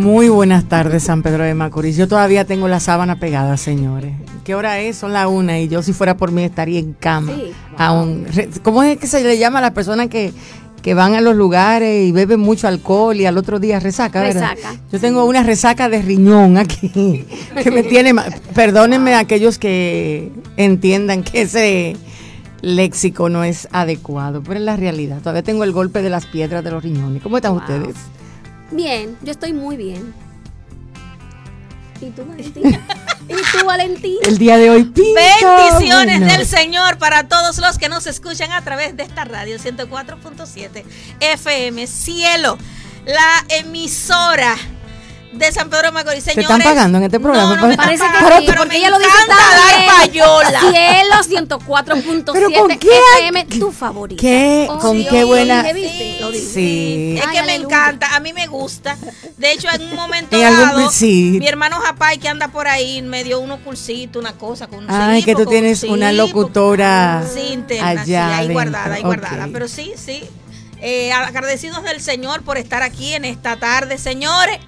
Muy buenas tardes, San Pedro de Macorís. Yo todavía tengo la sábana pegada, señores. ¿Qué hora es? Son las una y yo si fuera por mí estaría en cama. Sí. Aún. ¿Cómo es que se le llama a las personas que, que van a los lugares y beben mucho alcohol y al otro día resaca, verdad? Resaca. Yo tengo una resaca de riñón aquí que me tiene... Perdónenme a aquellos que entiendan que ese léxico no es adecuado, pero es la realidad. Todavía tengo el golpe de las piedras de los riñones. ¿Cómo están Wow. ustedes? Bien, yo estoy muy bien. ¿Y tú, Valentina? ¿Y tú, Valentina? El día de hoy, pinta Bendiciones bueno. del Señor para todos los que nos escuchan a través de esta radio 104.7 FM Cielo, la emisora de San Pedro de Macorís. ¿Te Señores, están pagando en este programa? No, no me Parece que pagando, sí, pero porque ella lo dice tan dar bien. payola. Cielo 104.7 Pero ¿con qué FM, tu favorita. qué- con sí, qué lo buena- dije, ¿viste? Lo dije. Sí. Es Ay, que me encanta, a mí me gusta. De hecho, en un momento En algún- dado, sí. mi hermano Japay que anda por ahí me dio unos cursitos, una cosa con un Ay, que tú tienes una locutora Sí, interna, allá sí, ahí guardada, ahí guardada. Pero sí, sí. Eh, agradecidos del Señor por estar aquí en esta tarde, señores.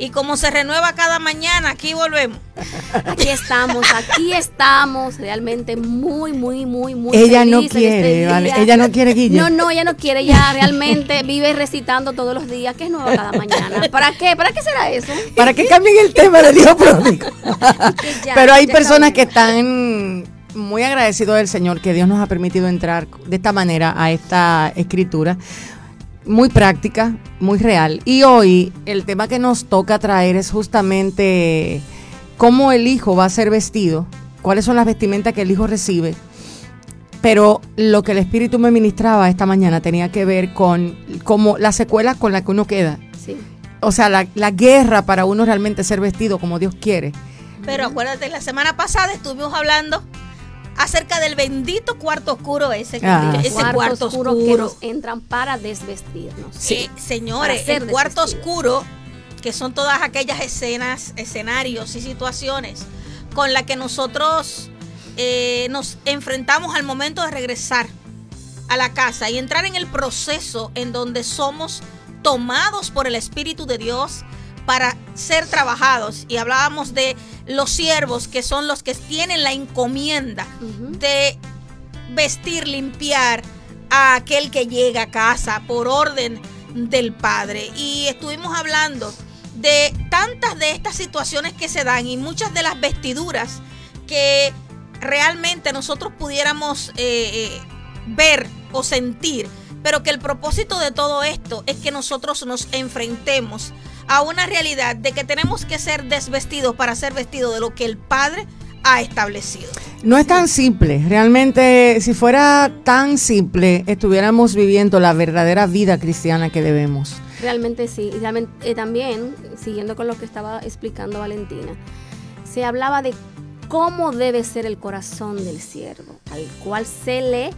Y como se renueva cada mañana, aquí volvemos. Aquí estamos, aquí estamos, realmente muy, muy, muy, muy Ella no felices de quiere, este vale, ella no quiere, Guille. No, no, ella no quiere, ella realmente vive recitando todos los días, que es nueva cada mañana. ¿Para qué? ¿Para qué será eso? Para que cambien el tema del hijo pródigo. Pero hay personas que están muy agradecidos del Señor que Dios nos ha permitido entrar de esta manera a esta escritura. Muy práctica, muy real. Y hoy el tema que nos toca traer es justamente cómo el hijo va a ser vestido, cuáles son las vestimentas que el hijo recibe. Pero lo que el Espíritu me ministraba esta mañana tenía que ver con como la secuela con la que uno queda. Sí. O sea, la, la guerra para uno realmente ser vestido como Dios quiere. Pero acuérdate, la semana pasada estuvimos hablando acerca del bendito cuarto oscuro ese, que Ah. ese Cuarto cuarto oscuro oscuro. que nos entran para desvestirnos. Sí, señores, el cuarto oscuro, que son todas aquellas escenas, escenarios y situaciones con las que nosotros eh, nos enfrentamos al momento de regresar a la casa y entrar en el proceso en donde somos tomados por el Espíritu de Dios para ser trabajados. Y hablábamos de los siervos, que son los que tienen la encomienda de vestir, limpiar a aquel que llega a casa por orden del Padre. Y estuvimos hablando de tantas de estas situaciones que se dan y muchas de las vestiduras que realmente nosotros pudiéramos eh, eh, ver o sentir, pero que el propósito de todo esto es que nosotros nos enfrentemos a una realidad de que tenemos que ser desvestidos para ser vestidos de lo que el Padre ha establecido. No es tan simple. Realmente, si fuera tan simple, estuviéramos viviendo la verdadera vida cristiana que debemos. Realmente sí. Y realmente, eh, también, siguiendo con lo que estaba explicando Valentina, se hablaba de cómo debe ser el corazón del siervo, al cual se le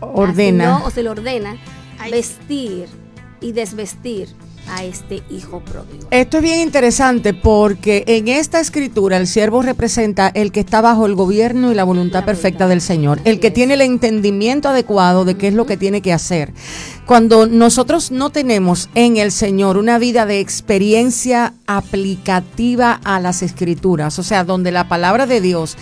Ordena. asignó o se le ordena Ay. vestir y desvestir a este hijo pródigo. Esto es bien interesante porque en esta escritura el siervo representa el que está bajo el gobierno y la voluntad La perfecta voluntad. del Señor, Así el que es. tiene el entendimiento adecuado de qué es lo que tiene que hacer. Cuando nosotros no tenemos en el Señor una vida de experiencia aplicativa a las escrituras, o sea, donde la palabra de Dios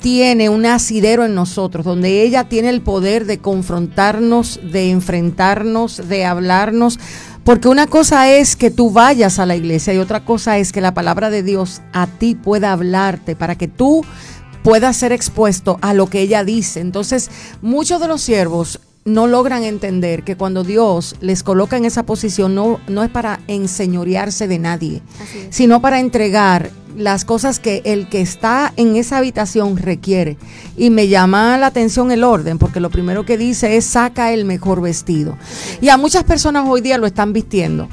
tiene un asidero en nosotros, donde ella tiene el poder de confrontarnos, de enfrentarnos, de hablarnos, porque una cosa es que tú vayas a la iglesia y otra cosa es que la palabra de Dios a ti pueda hablarte para que tú puedas ser expuesto a lo que ella dice. Entonces, muchos de los siervos no logran entender que cuando Dios les coloca en esa posición no, no es para enseñorearse de nadie, sino para entregar las cosas que el que está en esa habitación requiere. Y me llama la atención el orden, porque lo primero que dice es saca el mejor vestido. Y a muchas personas hoy día lo están vistiendo.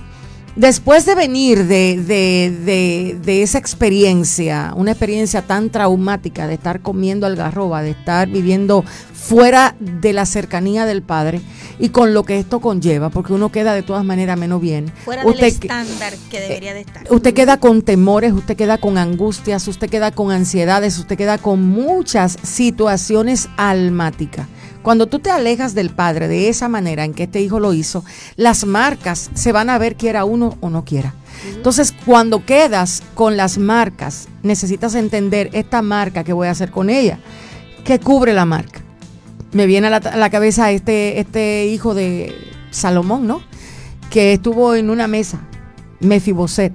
Después de venir de, de, de, de esa experiencia, una experiencia tan traumática de estar comiendo algarroba, de estar viviendo fuera de la cercanía del Padre y con lo que esto conlleva, porque uno queda de todas maneras menos bien. Fuera del Usted que- estándar que debería de estar. Usted queda con temores, usted queda con angustias, usted queda con ansiedades, usted queda con muchas situaciones almáticas. Cuando tú te alejas del Padre de esa manera en que este hijo lo hizo, las marcas se van a ver quiera uno o no quiera. Entonces, cuando quedas con las marcas, necesitas entender esta marca que voy a hacer con ella. ¿Qué cubre la marca? Me viene a la, a la cabeza este, este hijo de Salomón, ¿no? Que estuvo en una mesa, Mefiboset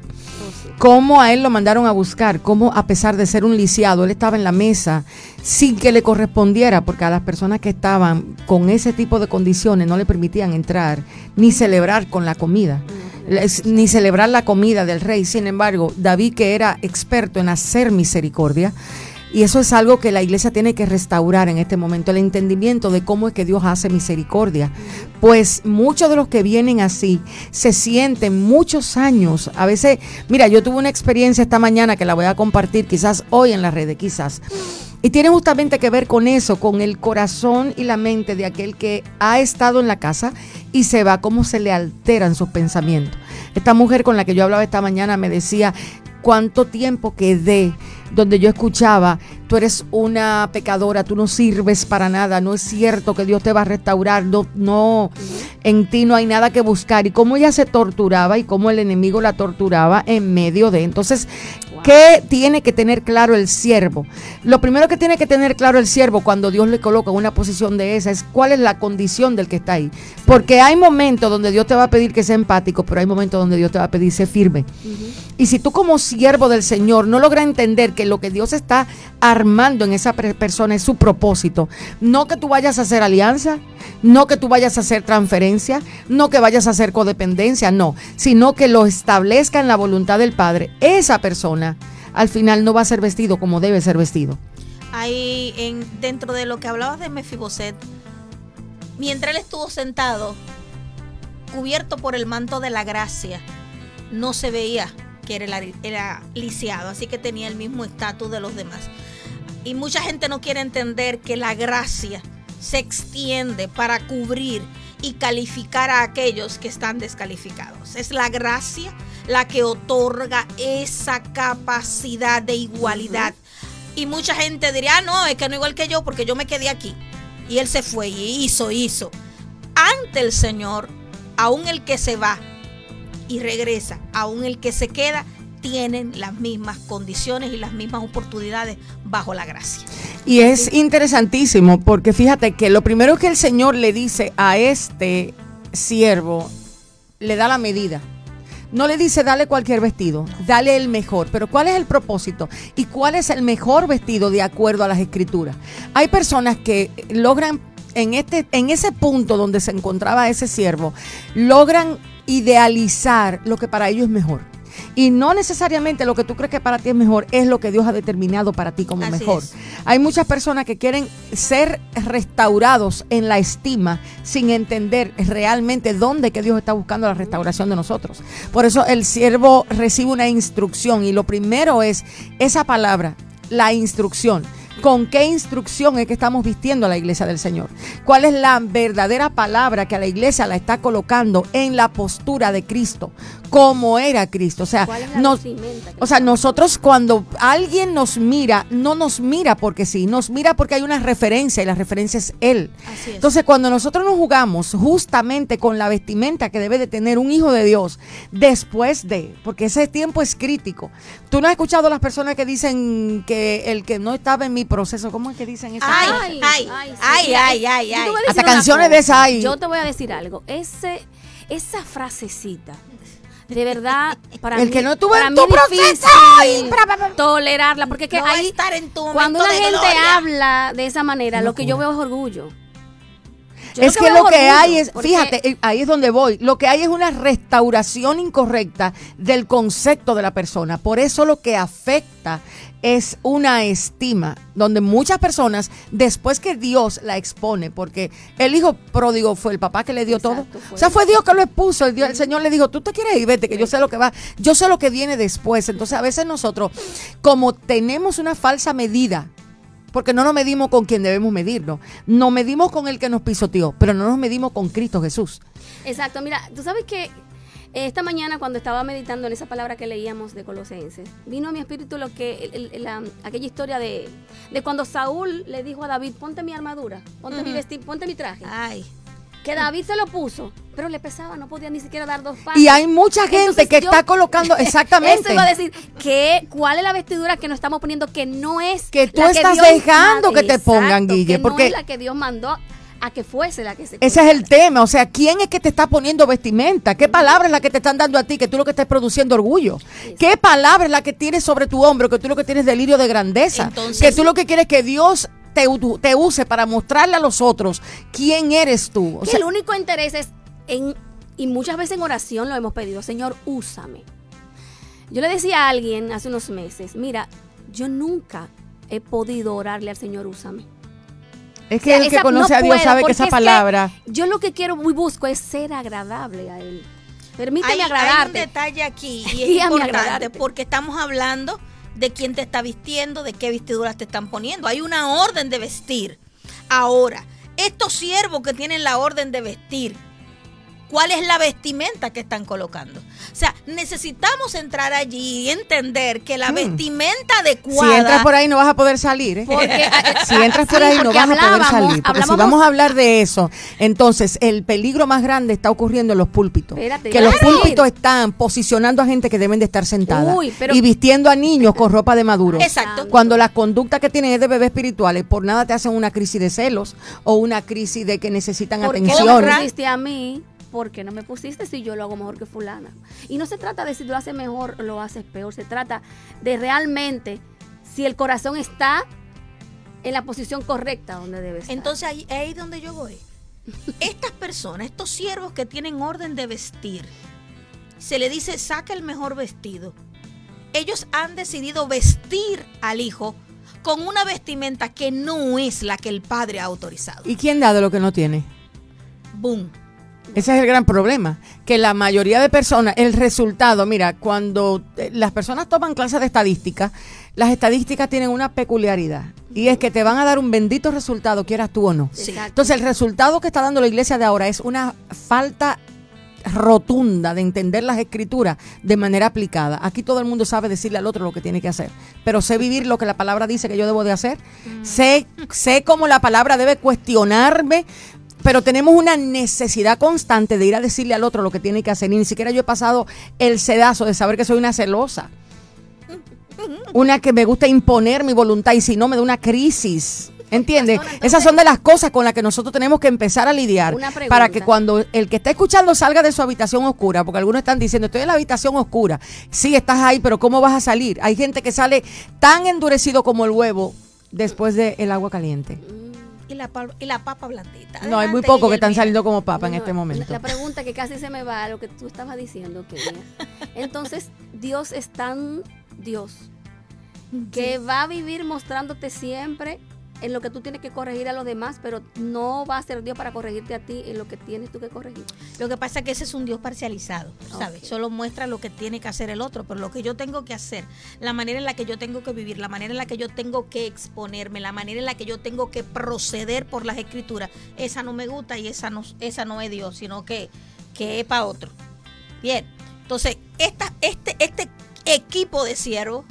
cómo a él lo mandaron a buscar, cómo a pesar de ser un lisiado, él estaba en la mesa sin que le correspondiera, porque a las personas que estaban con ese tipo de condiciones no le permitían entrar ni celebrar con la comida, ni celebrar la comida del rey. Sin embargo, David, que era experto en hacer misericordia, y eso es algo que la iglesia tiene que restaurar en este momento, el entendimiento de cómo es que Dios hace misericordia. Pues muchos de los que vienen así se sienten muchos años. A veces, mira, yo tuve una experiencia esta mañana que la voy a compartir, quizás hoy en las redes, quizás. Y tiene justamente que ver con eso, con el corazón y la mente de aquel que ha estado en la casa y se va, cómo se le alteran sus pensamientos. Esta mujer con la que yo hablaba esta mañana me decía, cuánto tiempo quedé donde yo escuchaba, tú eres una pecadora, tú no sirves para nada, no es cierto que Dios te va a restaurar, no, no, en ti no hay nada que buscar. Y cómo ella se torturaba y cómo el enemigo la torturaba en medio de. Entonces, ¿qué tiene que tener claro el siervo? Lo primero que tiene que tener claro el siervo cuando Dios le coloca en una posición de esa es cuál es la condición del que está ahí. Porque hay momentos donde Dios te va a pedir que sea empático, pero hay momentos donde Dios te va a pedir ser firme. Y si tú como siervo del Señor no logras entender que lo que Dios está armando en esa persona es su propósito, no que tú vayas a hacer alianza, no que tú vayas a hacer transferencia, no que vayas a hacer codependencia, no, sino que lo establezca en la voluntad del Padre, esa persona al final no va a ser vestido como debe ser vestido. Ahí en, dentro de lo que hablabas de Mefiboset, mientras él estuvo sentado, cubierto por el manto de la gracia, no se veía que era, era lisiado, así que tenía el mismo estatus de los demás. Y mucha gente no quiere entender que la gracia se extiende para cubrir y calificar a aquellos que están descalificados. Es la gracia la que otorga esa capacidad de igualdad. Y mucha gente diría, ah, no, es que no igual que yo porque yo me quedé aquí. Y él se fue y hizo, hizo. Ante el Señor, aún el que se va y regresa, aún el que se queda, tienen las mismas condiciones y las mismas oportunidades bajo la gracia. Y es interesantísimo porque fíjate que lo primero que el Señor le dice a este siervo, le da la medida. No le dice dale cualquier vestido, dale el mejor. Pero ¿cuál es el propósito? ¿Y cuál es el mejor vestido de acuerdo a las escrituras? Hay personas que logran en, este, en ese punto donde se encontraba ese siervo, logran idealizar lo que para ellos es mejor. Y no necesariamente lo que tú crees que para ti es mejor es lo que Dios ha determinado para ti como mejor. Hay muchas personas que quieren ser restaurados en la estima sin entender realmente dónde que Dios está buscando la restauración de nosotros. Por eso el siervo recibe una instrucción y lo primero es esa palabra, la instrucción con qué instrucción es que estamos vistiendo a la iglesia del Señor. ¿Cuál es la verdadera palabra que a la iglesia la está colocando en la postura de Cristo? Como era Cristo. O sea, o sea, nosotros cuando alguien nos mira, no nos mira porque sí, nos mira porque hay una referencia y la referencia es Él. Entonces, cuando nosotros nos jugamos justamente con la vestimenta que debe de tener un hijo de Dios después de, porque ese tiempo es crítico. Tú no has escuchado a las personas que dicen que el que no estaba en mi proceso. ¿Cómo es que dicen eso? Ay, ay, ay, ay, ay, ay, Hasta canciones de esa hay. Yo te voy a decir algo. Ese, esa frasecita de verdad para el mí, que no tuvo para en mí tu es tolerarla porque que No ahí estar en tu cuando de gente gloria. habla de esa manera lo que yo veo es orgullo Yo es que lo es que hay es, porque- fíjate, eh, ahí es donde voy. Lo que hay es una restauración incorrecta del concepto de la persona. Por eso lo que afecta es una estima, donde muchas personas, después que Dios la expone, porque el hijo pródigo fue el papá que le dio Exacto, todo. O sea, fue Dios que lo expuso. El, Dios- el Señor le dijo, tú te quieres ir, vete, que yo sé lo que va, yo sé lo que viene después. Entonces, a veces nosotros, como tenemos una falsa medida, porque no nos medimos con quien debemos medirnos. Nos medimos con el que nos pisoteó, pero no nos medimos con Cristo Jesús. Exacto, mira, tú sabes que esta mañana cuando estaba meditando en esa palabra que leíamos de Colosenses, vino a mi espíritu lo que el- el- la- aquella historia de, de cuando Saúl le dijo a David, ponte mi armadura, ponte mi vestido, ponte mi traje. Ay, que David se lo puso, pero le pesaba, no podía ni siquiera dar dos pasos. Y hay mucha gente Entonces, que yo- está colocando, exactamente. Eso iba a decir, que, ¿cuál es la vestidura que nos estamos poniendo que no es Que tú la estás Dios dejando manda? que te pongan, Exacto, Guille, que porque- no es la que Dios mandó a que fuese la que se Ese es el tema, o sea, ¿quién es que te está poniendo vestimenta? ¿Qué palabra es la que te están dando a ti? Que tú lo que estás produciendo orgullo. ¿Qué palabra es la que tienes sobre tu hombro? Que tú lo que tienes delirio de grandeza. Entonces- que tú lo que quieres es que Dios te, use para mostrarle a los otros quién eres tú. O que sea, el único interés es en y muchas veces en oración lo hemos pedido, Señor, úsame. Yo le decía a alguien hace unos meses, mira, yo nunca he podido orarle al Señor, úsame. Es O que sea, el que esa- conoce no a Dios puedo, sabe que esa es palabra... yo lo que quiero y busco es ser agradable a Él. Permíteme hay, hay un agradarte. detalle aquí y es importante agradarte. porque estamos hablando de quién te está vistiendo, de qué vestiduras te están poniendo. Hay una orden de vestir. Ahora, estos siervos que tienen la orden de vestir, ¿cuál es la vestimenta que están colocando? O sea, necesitamos entrar allí y entender que la Hmm. vestimenta Si adecuada entras por ahí no vas a poder salir. ¿eh? Porque, Si entras por sí, ahí no vas a poder salir. Porque si vamos a hablar de eso, entonces el peligro más grande está ocurriendo en los púlpitos. Espérate, que los decir. púlpitos están posicionando a gente que deben de estar sentada. Uy, pero- y vistiendo a niños con ropa de maduro. Exacto. Cuando la conducta que tienen es de bebés espirituales, por nada te hacen una crisis de celos o una crisis de que necesitan ¿Por qué atención. me pusiste a mí? ¿Por qué no me pusiste si yo lo hago mejor que fulana? Y no se trata de si lo haces mejor o lo haces peor, se trata de realmente si el corazón está en la posición correcta donde debe estar. Entonces ahí ahí es donde yo voy. Estas personas, estos siervos que tienen orden de vestir, se le dice saca el mejor vestido. Ellos han decidido vestir al hijo con una vestimenta que no es la que el padre ha autorizado. ¿Y quién da de lo que no tiene? Boom. Ese es el gran problema, que la mayoría de personas, el resultado, mira, cuando eh, las personas toman clases de estadística, las estadísticas tienen una peculiaridad y es que te van a dar un bendito resultado, quieras tú o no. Sí. Entonces, el resultado que está dando la iglesia de ahora es una falta rotunda de entender las escrituras de manera aplicada. Aquí todo el mundo sabe decirle al otro lo que tiene que hacer, pero sé vivir lo que la palabra dice que yo debo de hacer. Sé, sé cómo la palabra debe cuestionarme, pero tenemos una necesidad constante de ir a decirle al otro lo que tiene que hacer. Y ni siquiera yo he pasado el sedazo de saber que soy una celosa. Una que me gusta imponer mi voluntad y si no me da una crisis. ¿Entiendes? Entonces- Esas son de las cosas con las que nosotros tenemos que empezar a lidiar para que cuando el que está escuchando salga de su habitación oscura, porque algunos están diciendo, estoy en la habitación oscura. Sí, estás ahí, pero ¿cómo vas a salir? Hay gente que sale tan endurecido como el huevo después del agua caliente. Y la, pa- y la papa blandita. No, hay muy pocos que están saliendo como papa en este momento. La, pregunta que casi se me va a lo que tú estabas diciendo, que Entonces, Dios es tan Dios que va a vivir mostrándote siempre en lo que tú tienes que corregir a los demás, pero no va a ser Dios para corregirte a ti en lo que tienes tú que corregir. Lo que pasa es que ese es un Dios parcializado, ¿sabes? Solo muestra lo que tiene que hacer el otro, pero lo que yo tengo que hacer, la manera en la que yo tengo que vivir, la manera en la que yo tengo que exponerme, la manera en la que yo tengo que proceder por las escrituras, esa no me gusta y esa no, esa no es Dios, sino que, que es para otro. Bien, entonces, esta, este, este equipo de siervos,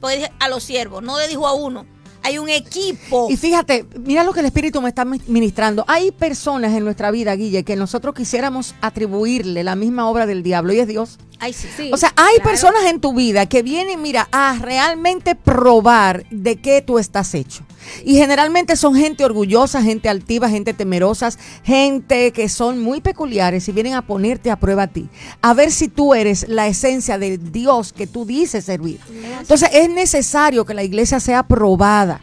pues a los siervos, no le dijo a uno, hay un equipo. Y fíjate, mira lo que el Espíritu me está mi- ministrando. Hay personas en nuestra vida, Guille, que nosotros quisiéramos atribuirle la misma obra del diablo y es Dios. Ay, sí. Sí, O sea, hay claro. personas en tu vida que vienen, mira, a realmente probar de qué tú estás hecho. Y generalmente son gente orgullosa, gente altiva, gente temerosa, gente que son muy peculiares y vienen a ponerte a prueba a ti. A ver si tú eres la esencia de Dios que tú dices servir. Entonces es necesario que la iglesia sea probada.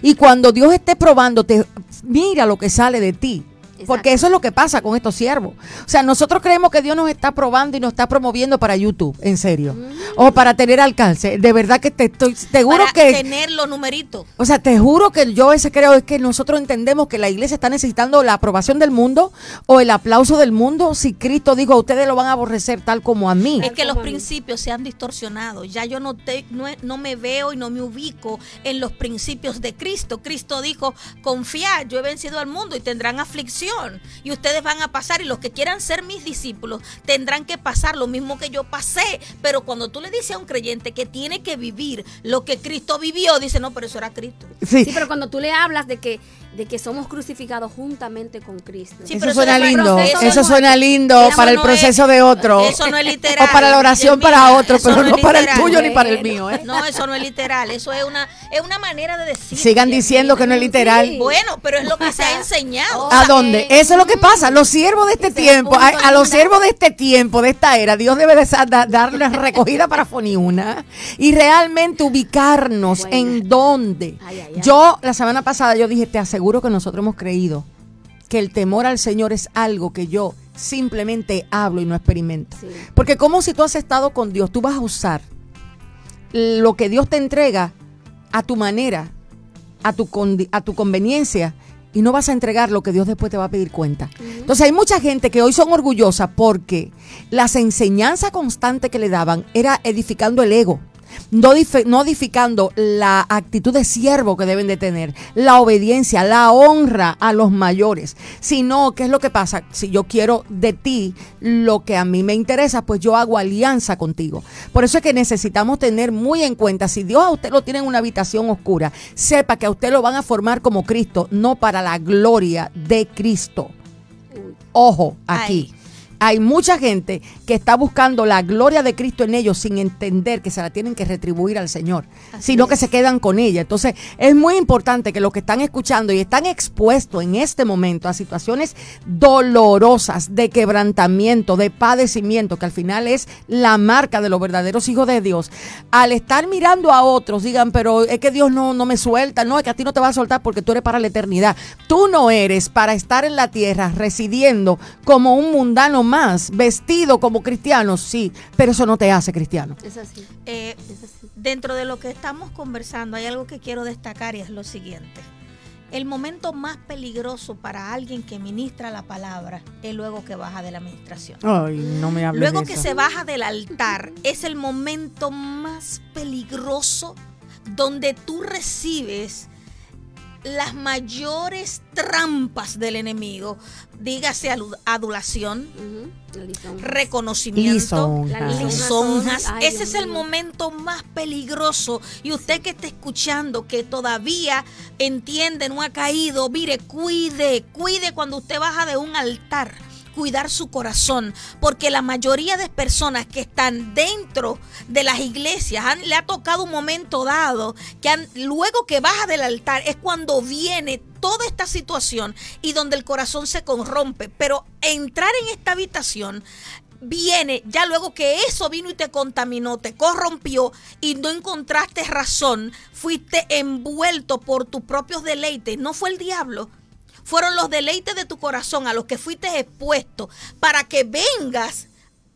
Y cuando Dios esté probándote, mira lo que sale de ti. Porque eso es lo que pasa con estos siervos. O sea, nosotros creemos que Dios nos está probando y nos está promoviendo para YouTube, en serio. O para tener alcance. De verdad que te estoy seguro para que tener los numeritos. o sea, te juro que yo ese creo es que nosotros entendemos que la iglesia está necesitando la aprobación del mundo o el aplauso del mundo si Cristo dijo, ustedes lo van a aborrecer tal como a mí. Es que los a principios se han distorsionado. Ya yo no, te, no, no me veo y no me ubico en los principios de Cristo. Cristo dijo, confiad, yo he vencido al mundo y tendrán aflicción. Y ustedes van a pasar y los que quieran ser mis discípulos tendrán que pasar lo mismo que yo pasé. Pero cuando tú le dices a un creyente que tiene que vivir lo que Cristo vivió, dice, no, pero eso era Cristo. Sí. Sí, pero cuando tú le hablas de que de que somos crucificados juntamente con Cristo. Sí, eso suena eso no es lindo, eso suena lindo para el no proceso es- de otro. Eso no es literal. O para la oración para otro, pero no, para el tuyo ni para el mío, ¿eh? No, eso no es literal. Eso es una, es una manera de decir. Sigan diciendo que no es literal. Sí. Bueno, pero es lo que se ha enseñado. ¿A Ok. Eso es lo que pasa. Los siervos de este Ese tiempo, a, los siervos de este tiempo, de esta era, Dios debe de da- darle recogida para Foniuna y realmente ubicarnos en dónde. Ay, ay, ay. Yo, la semana pasada, yo dije, te aseguro que nosotros hemos creído que el temor al Señor es algo que yo simplemente hablo y no experimento. Sí. Porque como si tú has estado con Dios, tú vas a usar lo que Dios te entrega a tu manera, a tu, a tu conveniencia, y no vas a entregar lo que Dios después te va a pedir cuenta. Entonces hay mucha gente que hoy son orgullosas porque las enseñanzas constantes que le daban era edificando el ego. No, edificando la actitud de siervo que deben de tener, la obediencia, la honra a los mayores, sino, ¿qué es lo que pasa? Si yo quiero de ti lo que a mí me interesa, pues yo hago alianza contigo. Por eso es que necesitamos tener muy en cuenta, si Dios a usted lo tiene en una habitación oscura, sepa que a usted lo van a formar como Cristo, no para la gloria de Cristo. Ojo, aquí. Ay. Hay mucha gente que está buscando la gloria de Cristo en ellos sin entender que se la tienen que retribuir al Señor, Así sino que se quedan con ella. Entonces, es muy importante que los que están escuchando y están expuestos en este momento a situaciones dolorosas de quebrantamiento, de padecimiento, que al final es la marca de los verdaderos hijos de Dios, al estar mirando a otros, digan, pero es que Dios no, no me suelta, no, es que a ti no te va a soltar porque tú eres para la eternidad. Tú no eres para estar en la tierra residiendo como un mundano más, vestido como cristiano, sí, pero eso no te hace cristiano. es así, Eh, es así. dentro de lo que estamos conversando, hay algo que quiero destacar y es lo siguiente. El momento más peligroso para alguien que ministra la palabra es luego que baja de la administración. Ay, no me hables Luego de que eso. se baja del altar es el momento más peligroso donde tú recibes las mayores trampas del enemigo, dígase adulación, reconocimiento, lisonjas. Ay, Ese Dios es el momento más peligroso. Y usted que está escuchando, que todavía entiende, no ha caído, mire, cuide, cuide cuando usted baja de un altar. Cuidar su corazón, porque la mayoría de personas que están dentro de las iglesias han- le ha tocado un momento dado que han- luego que baja del altar es cuando viene toda esta situación y donde el corazón se corrompe. Pero entrar en esta habitación viene ya luego que eso vino y te contaminó, te corrompió y no encontraste razón, fuiste envuelto por tus propios deleites, no fue el diablo. Fueron los deleites de tu corazón a los que fuiste expuesto para que vengas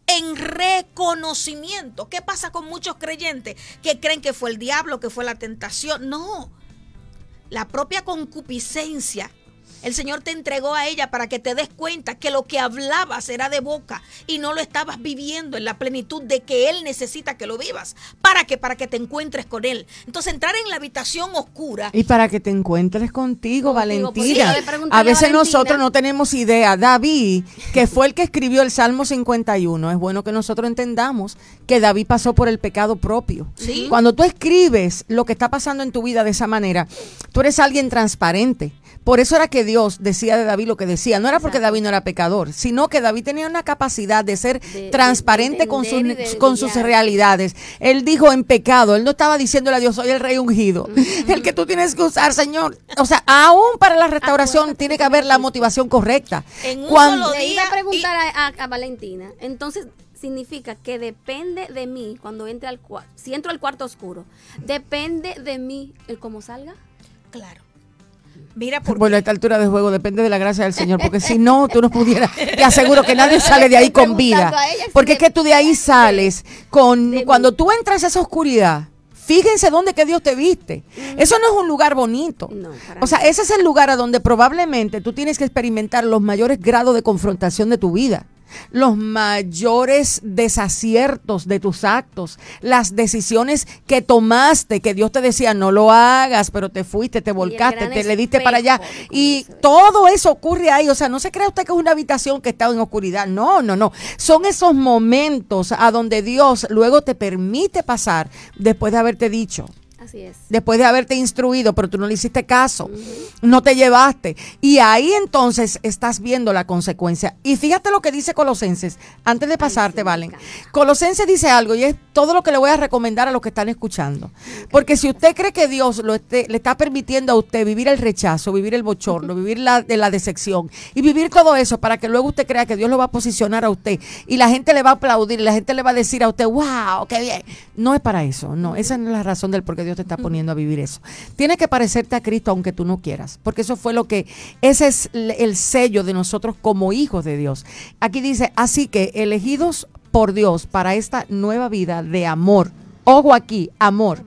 en reconocimiento. ¿Qué pasa con muchos creyentes que creen que fue el diablo, que fue la tentación? No, la propia concupiscencia. El Señor te entregó a ella para que te des cuenta que lo que hablabas era de boca y no lo estabas viviendo en la plenitud de que Él necesita que lo vivas. ¿Para qué? Para que te encuentres con Él. Entonces entrar en la habitación oscura Y para que te encuentres contigo, Contigo, Valentina. le pregunté a a veces Valentina. nosotros no tenemos idea. David, que fue el que escribió el Salmo 51, es bueno que nosotros entendamos que David pasó por el pecado propio. Sí. Cuando tú escribes lo que está pasando en tu vida de esa manera, tú eres alguien transparente. Por eso era que Dios decía de David lo que decía. No era porque. David no era pecador, sino que David tenía una capacidad de ser De- transparente de con, sus, con sus realidades. Él dijo en pecado, él no estaba diciéndole a Dios, soy el rey ungido. El que tú tienes que usar, Señor. O sea, aún para la restauración Acuérdate tiene que haber la motivación correcta. En un Cuando- solo Le iba a preguntar a, a- a Valentina. Entonces, significa que depende de mí cuando entre al cuarto. Si entro al cuarto oscuro, depende de mí el cómo salga. Claro. Mira, porque Bueno, a esta altura de juego depende de la gracia del Señor, porque si no, tú no pudieras. Te aseguro que nadie sale de ahí con vida. Porque es que tú de ahí sales con. Cuando tú entras a esa oscuridad, fíjense dónde que Dios te viste. Eso no es un lugar bonito. No, O sea, ese es el lugar a donde probablemente tú tienes que experimentar los mayores grados de confrontación de tu vida. Los mayores desaciertos de tus actos, las decisiones que tomaste, que Dios te decía no lo hagas, pero te fuiste, te volcaste, te le diste para allá. Y todo eso ocurre ahí. O sea, no se crea usted que es una habitación que está en oscuridad. No, no, no. Son esos momentos a donde Dios luego te permite pasar después de haberte dicho, Así es. después de haberte instruido, pero tú no le hiciste caso, no te llevaste. Y ahí entonces estás viendo la consecuencia. Y fíjate lo que dice Colosenses, antes de pasarte, sí, Valen. Colosenses dice algo y es todo lo que le voy a recomendar a los que están escuchando. Porque si usted cree que Dios lo esté- le está permitiendo a usted vivir el rechazo, vivir el bochorno, vivir la, de la decepción y vivir todo eso para que luego usted crea que Dios lo va a posicionar a usted y la gente le va a aplaudir y la gente le va a decir a usted, wow, qué bien. No es para eso, no. Esa no es la razón del por qué Dios te está poniendo a vivir eso. Tiene que parecerte a Cristo aunque tú no quieras, porque eso fue lo que, ese es el sello de nosotros como hijos de Dios. Aquí dice, así que elegidos por Dios para esta nueva vida de amor. Ojo aquí, amor.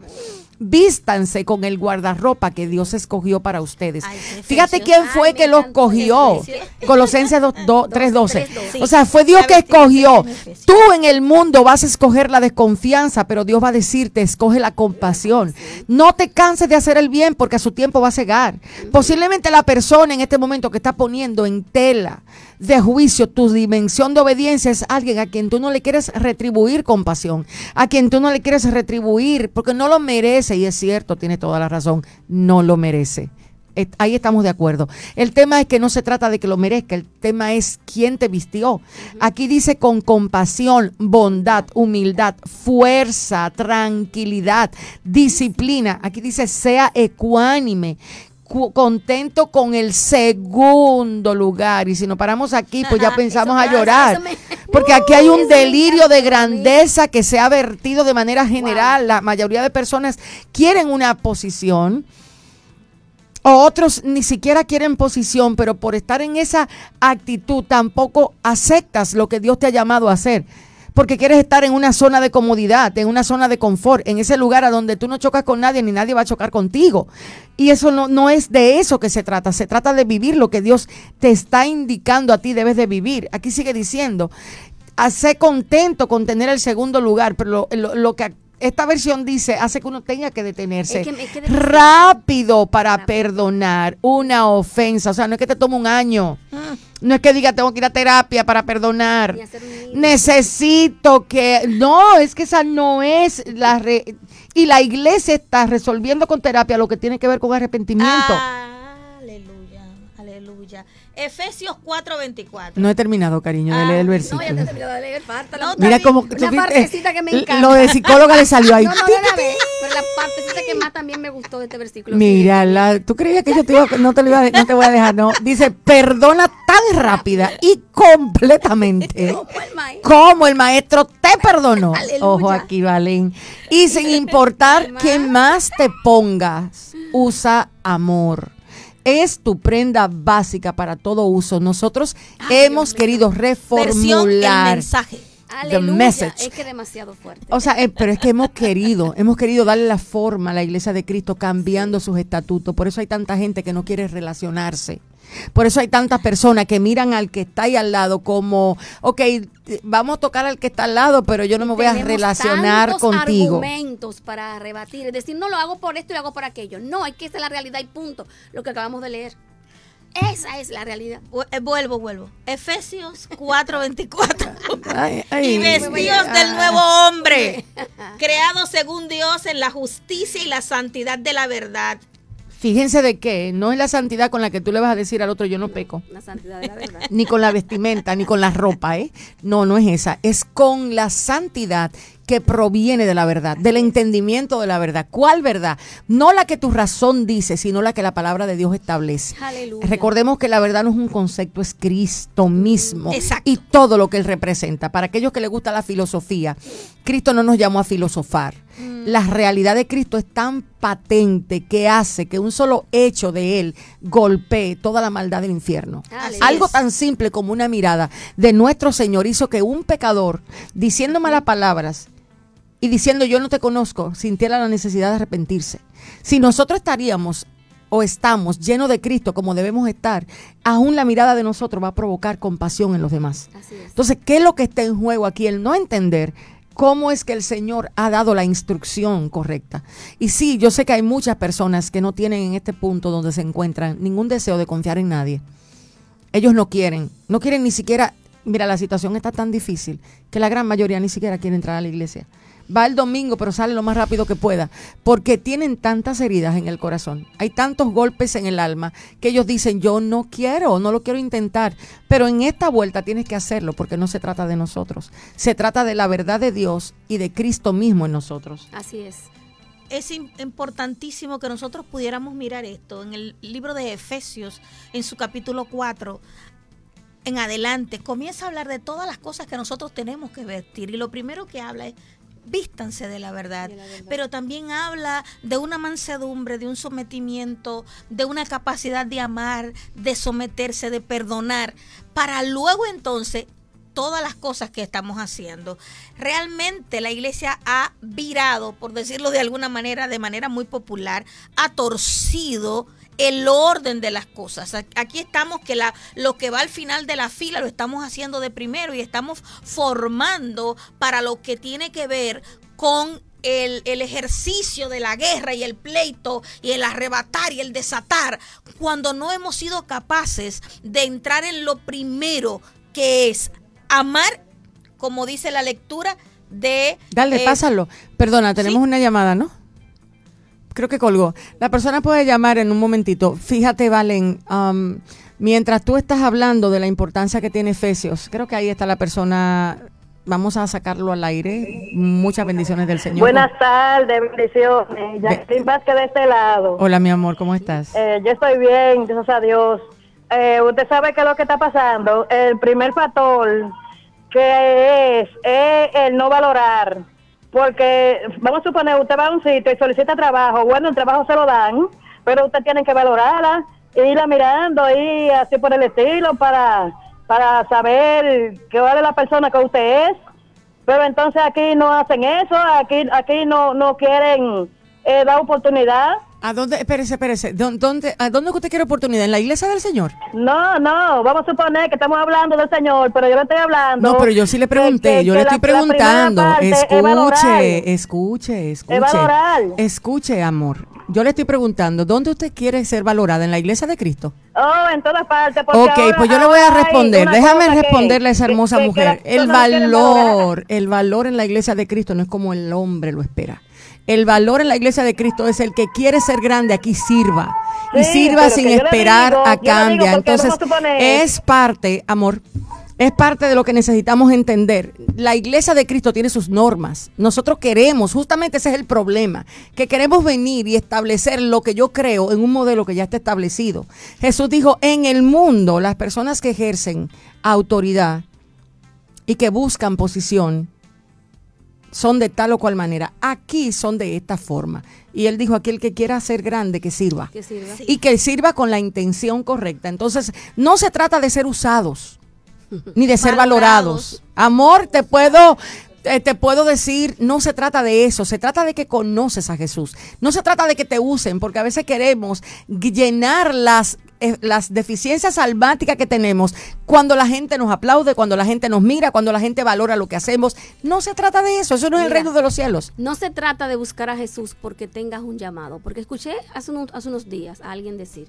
Vístanse con el guardarropa que Dios escogió para ustedes. Ay, Fíjate quién fue Ay, que los cogió. Colosenses 2, 3:12. Sí. O sea, fue Dios que escogió. Tú en el mundo vas a escoger la desconfianza, pero Dios va a decirte, escoge la compasión. No te canses de hacer el bien porque a su tiempo va a cegar. Posiblemente la persona en este momento que está poniendo en tela de juicio tu dimensión de obediencia es alguien a quien tú no le quieres retribuir compasión, a quien tú no le quieres retribuir porque no lo merece y es cierto, tiene toda la razón, no lo merece. Et- Ahí estamos de acuerdo. El tema es que no se trata de que lo merezca, el tema es quién te vistió. Aquí dice con compasión, bondad, humildad, fuerza, tranquilidad, disciplina. Aquí dice sea ecuánime, cu- contento con el segundo lugar. Y si nos paramos aquí, pues ya pensamos a llorar. me- Porque aquí hay un delirio de grandeza que se ha vertido de manera general. La mayoría de personas quieren una posición. O otros ni siquiera quieren posición, pero por estar en esa actitud tampoco aceptas lo que Dios te ha llamado a hacer. Porque quieres estar en una zona de comodidad, en una zona de confort, en ese lugar a donde tú no chocas con nadie ni nadie va a chocar contigo. Y eso no, no es de eso que se trata, se trata de vivir lo que Dios te está indicando a ti debes de vivir. Aquí sigue diciendo, hace contento con tener el segundo lugar, pero lo- lo que esta versión dice hace que uno tenga que detenerse Es que- es que- rápido para Rápido. perdonar una ofensa. O sea, no es que te tome un año. Mm. No es que diga tengo que ir a terapia para perdonar. Necesito que... No, es que esa no es la... re- y la iglesia está resolviendo con terapia lo que tiene que ver con arrepentimiento. Aleluya, aleluya. Efesios 4:24. No he terminado, cariño, de Ah, leer el No, ya versículo. te terminó de leer, falta la- No, Mira cómo... Una partecita que me encanta. Lo de psicóloga le salió ahí. No, no, una vez. Pero la partecita que más también me gustó de este versículo. Mira, la- tú creías que yo te iba, no te lo iba a, no te voy a dejar, no. Dice, perdona tan rápida y completamente Como el maíz. como el maestro te perdonó. Aleluya. Ojo aquí, Valen. Y sin importar qué más te pongas, usa amor. Es tu prenda básica para todo uso. Nosotros Ay, hemos querido Versión el reformular. mensaje. Aleluya. message. Es que demasiado fuerte. O sea, eh, pero es que hemos querido, hemos querido darle la forma a la iglesia de Cristo cambiando sus estatutos. Por eso hay tanta gente que no quiere relacionarse. Por eso hay tantas personas que miran al que está ahí al lado como, ok, vamos a tocar al que está al lado, pero yo no me voy a relacionar contigo. argumentos para rebatir. Es decir, no lo hago por esto y lo hago por aquello. No, es que esa es la realidad y punto. Lo que acabamos de leer. Esa es la realidad. Eh, Vuelvo, vuelvo. Efesios 4:24. Ay, ay. y vestidos del nuevo hombre, creado según Dios en la justicia y la santidad de la verdad. Fíjense de qué, no es la santidad con la que tú le vas a decir al otro yo no peco. La santidad de la verdad. ni con la vestimenta, ni con la ropa, ¿eh? No, no es esa. Es con la santidad que proviene de la verdad, del entendimiento de la verdad. ¿Cuál verdad? No la que tu razón dice, sino la que la palabra de Dios establece. Aleluya. Recordemos que la verdad no es un concepto, es Cristo mismo. Exacto. Y todo lo que Él representa. Para aquellos que les gusta la filosofía, Cristo no nos llamó a filosofar. La realidad de Cristo es tan patente que hace que un solo hecho de Él golpee toda la maldad del infierno. Algo es. tan simple como una mirada de nuestro Señor hizo que un pecador, diciendo malas palabras y diciendo yo no te conozco, sintiera la necesidad de arrepentirse. Si nosotros estaríamos o estamos llenos de Cristo como debemos estar, aún la mirada de nosotros va a provocar compasión en los demás. Entonces, ¿qué es lo que está en juego aquí? El no entender cómo es que el Señor ha dado la instrucción correcta. Y sí, yo sé que hay muchas personas que no tienen en este punto donde se encuentran ningún deseo de confiar en nadie. Ellos no quieren, no quieren ni siquiera, mira, la situación está tan difícil que la gran mayoría ni siquiera quiere entrar a la iglesia. Va el domingo, pero sale lo más rápido que pueda, porque tienen tantas heridas en el corazón, hay tantos golpes en el alma que ellos dicen, yo no quiero, no lo quiero intentar, pero en esta vuelta tienes que hacerlo porque no se trata de nosotros, se trata de la verdad de Dios y de Cristo mismo en nosotros. Así es. Es importantísimo que nosotros pudiéramos mirar esto en el libro de Efesios, en su capítulo 4 en adelante, comienza a hablar de todas las cosas que nosotros tenemos que vestir. Y lo primero que habla es vístanse de la, verdad, pero también habla de una mansedumbre, de un sometimiento, de una capacidad de amar, de someterse, de perdonar, para luego entonces todas las cosas que estamos haciendo. Realmente la iglesia ha virado, por decirlo de alguna manera, de manera muy popular, ha torcido el orden de las cosas. Aquí estamos que la, lo que va al final de la fila lo estamos haciendo de primero y estamos formando para lo que tiene que ver con el, el, ejercicio de la guerra y el pleito y el arrebatar y el desatar, cuando no hemos sido capaces de entrar en lo primero que es amar, como dice la lectura, de... Dale, eh, pásalo. Perdona, tenemos una llamada, ¿no? Creo que colgó. La persona puede llamar en un momentito. Fíjate, Valen, um, mientras tú estás hablando de la importancia que tiene Efesios, creo que ahí está la persona. Vamos a sacarlo al aire. Muchas bendiciones del Señor. Buenas tardes, bendiciones. Jacqueline Vázquez de este lado. Hola, mi amor, ¿cómo estás? Eh, yo estoy bien, gracias a Dios. Eh, usted sabe qué es lo que está pasando. El primer factor que es, es el no valorar porque vamos a suponer, usted va a un sitio y solicita trabajo, bueno, el trabajo se lo dan, pero usted tiene que valorarla, irla mirando y así por el estilo para, para saber qué vale la persona que usted es. Pero entonces aquí no hacen eso, aquí, aquí no, no quieren eh, dar oportunidad. ¿A dónde, espérese, espérese, ¿dónde, ¿a dónde usted quiere oportunidad? ¿En la iglesia del Señor? No, no, vamos a suponer que estamos hablando del Señor, pero yo le estoy hablando. No, pero yo sí le pregunté, yo le estoy preguntando. Escuche, escuche, escuche. Escuche, amor. Yo le estoy preguntando, ¿dónde usted quiere ser valorada? ¿En la iglesia de Cristo? Oh, en todas partes. Ok, pues yo le voy a responder. Déjame responderle a esa hermosa mujer. el valor, el valor en la iglesia de Cristo no es como el hombre lo espera. El valor en la iglesia de Cristo es el que quiere ser grande, aquí sirva. y sirva sin esperar a cambio. Entonces, es parte, amor, es parte de lo que necesitamos entender. La iglesia de Cristo tiene sus normas. Nosotros queremos, justamente ese es el problema, que queremos venir y establecer lo que yo creo en un modelo que ya está establecido. Jesús dijo, en el mundo las personas que ejercen autoridad y que buscan posición, son de tal o cual manera. Aquí son de esta forma. Y él dijo, aquel que quiera ser grande, que sirva. Y que sirva con la intención correcta. Entonces, no se trata de ser usados, ni de ser valorados. Amor, te puedo... Eh, te puedo decir, no se trata de eso, se trata de que conoces a Jesús. No se trata de que te usen, porque a veces queremos llenar las eh, las deficiencias almáticas que tenemos cuando la gente nos aplaude, cuando la gente nos mira, cuando la gente valora lo que hacemos. No se trata de eso, eso no es el reino de los cielos. No se trata de buscar a Jesús porque tengas un llamado, porque escuché hace unos, hace unos días a alguien decir,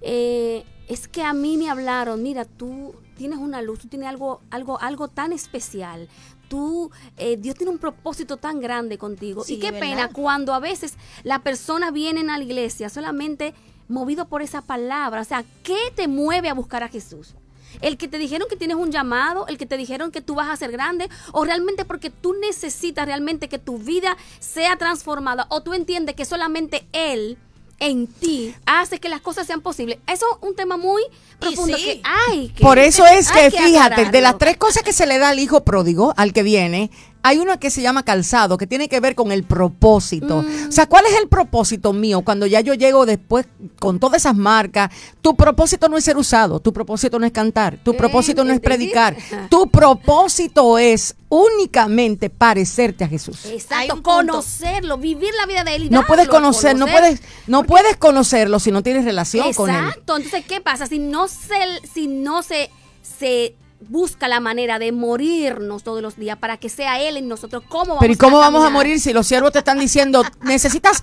eh, es que a mí me hablaron, mira, tú tienes una luz, tú tienes algo, algo, algo tan especial, tú, eh, Dios tiene un propósito tan grande contigo. y qué pena cuando a veces las personas vienen a la iglesia solamente movido por esa palabra. O sea, ¿qué te mueve a buscar a Jesús? El que te dijeron que tienes un llamado, el que te dijeron que tú vas a ser grande, o realmente porque tú necesitas realmente que tu vida sea transformada, o tú entiendes que solamente Él en ti hace que las cosas sean posibles. Eso es un tema muy profundo que hay. Que, Por eso es que, fíjate, de las tres cosas que se le da al hijo pródigo, al que viene, hay una que se llama calzado, que tiene que ver con el propósito. Mm. O sea, ¿cuál es el propósito mío cuando ya yo llego después con todas esas marcas? Tu propósito no es ser usado, tu propósito no es cantar, tu propósito no es predicar, tu propósito es únicamente parecerte a Jesús. Exacto, conocerlo, vivir la vida de él. Y no puedes conocer, no puedes, no puedes conocerlo si no tienes relación con él. Exacto, entonces ¿qué pasa si no se, si no se se busca la manera de morirnos todos los días para que sea Él en nosotros. ¿Cómo vamos Pero ¿y cómo vamos a morir si los siervos te están diciendo, necesitas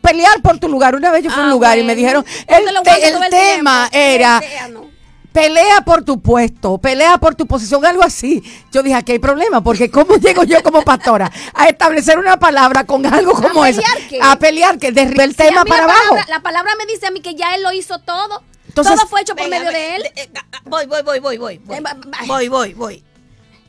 pelear por tu lugar? Una vez yo fui a un lugar y me dijeron, el, tema era pelea por tu puesto, pelea por tu posición, algo así. Yo dije, aquí hay problema, porque ¿cómo llego yo como pastora a establecer una palabra con algo como ¿A eso? A pelear, que derribe el Si a tema para abajo. la palabra me dice a mí que ya él lo hizo todo. Entonces- todo fue hecho por Venga, medio de él. eh, ah, voy, voy, voy, voy, voy. Voy, Eh, voy, voy, voy.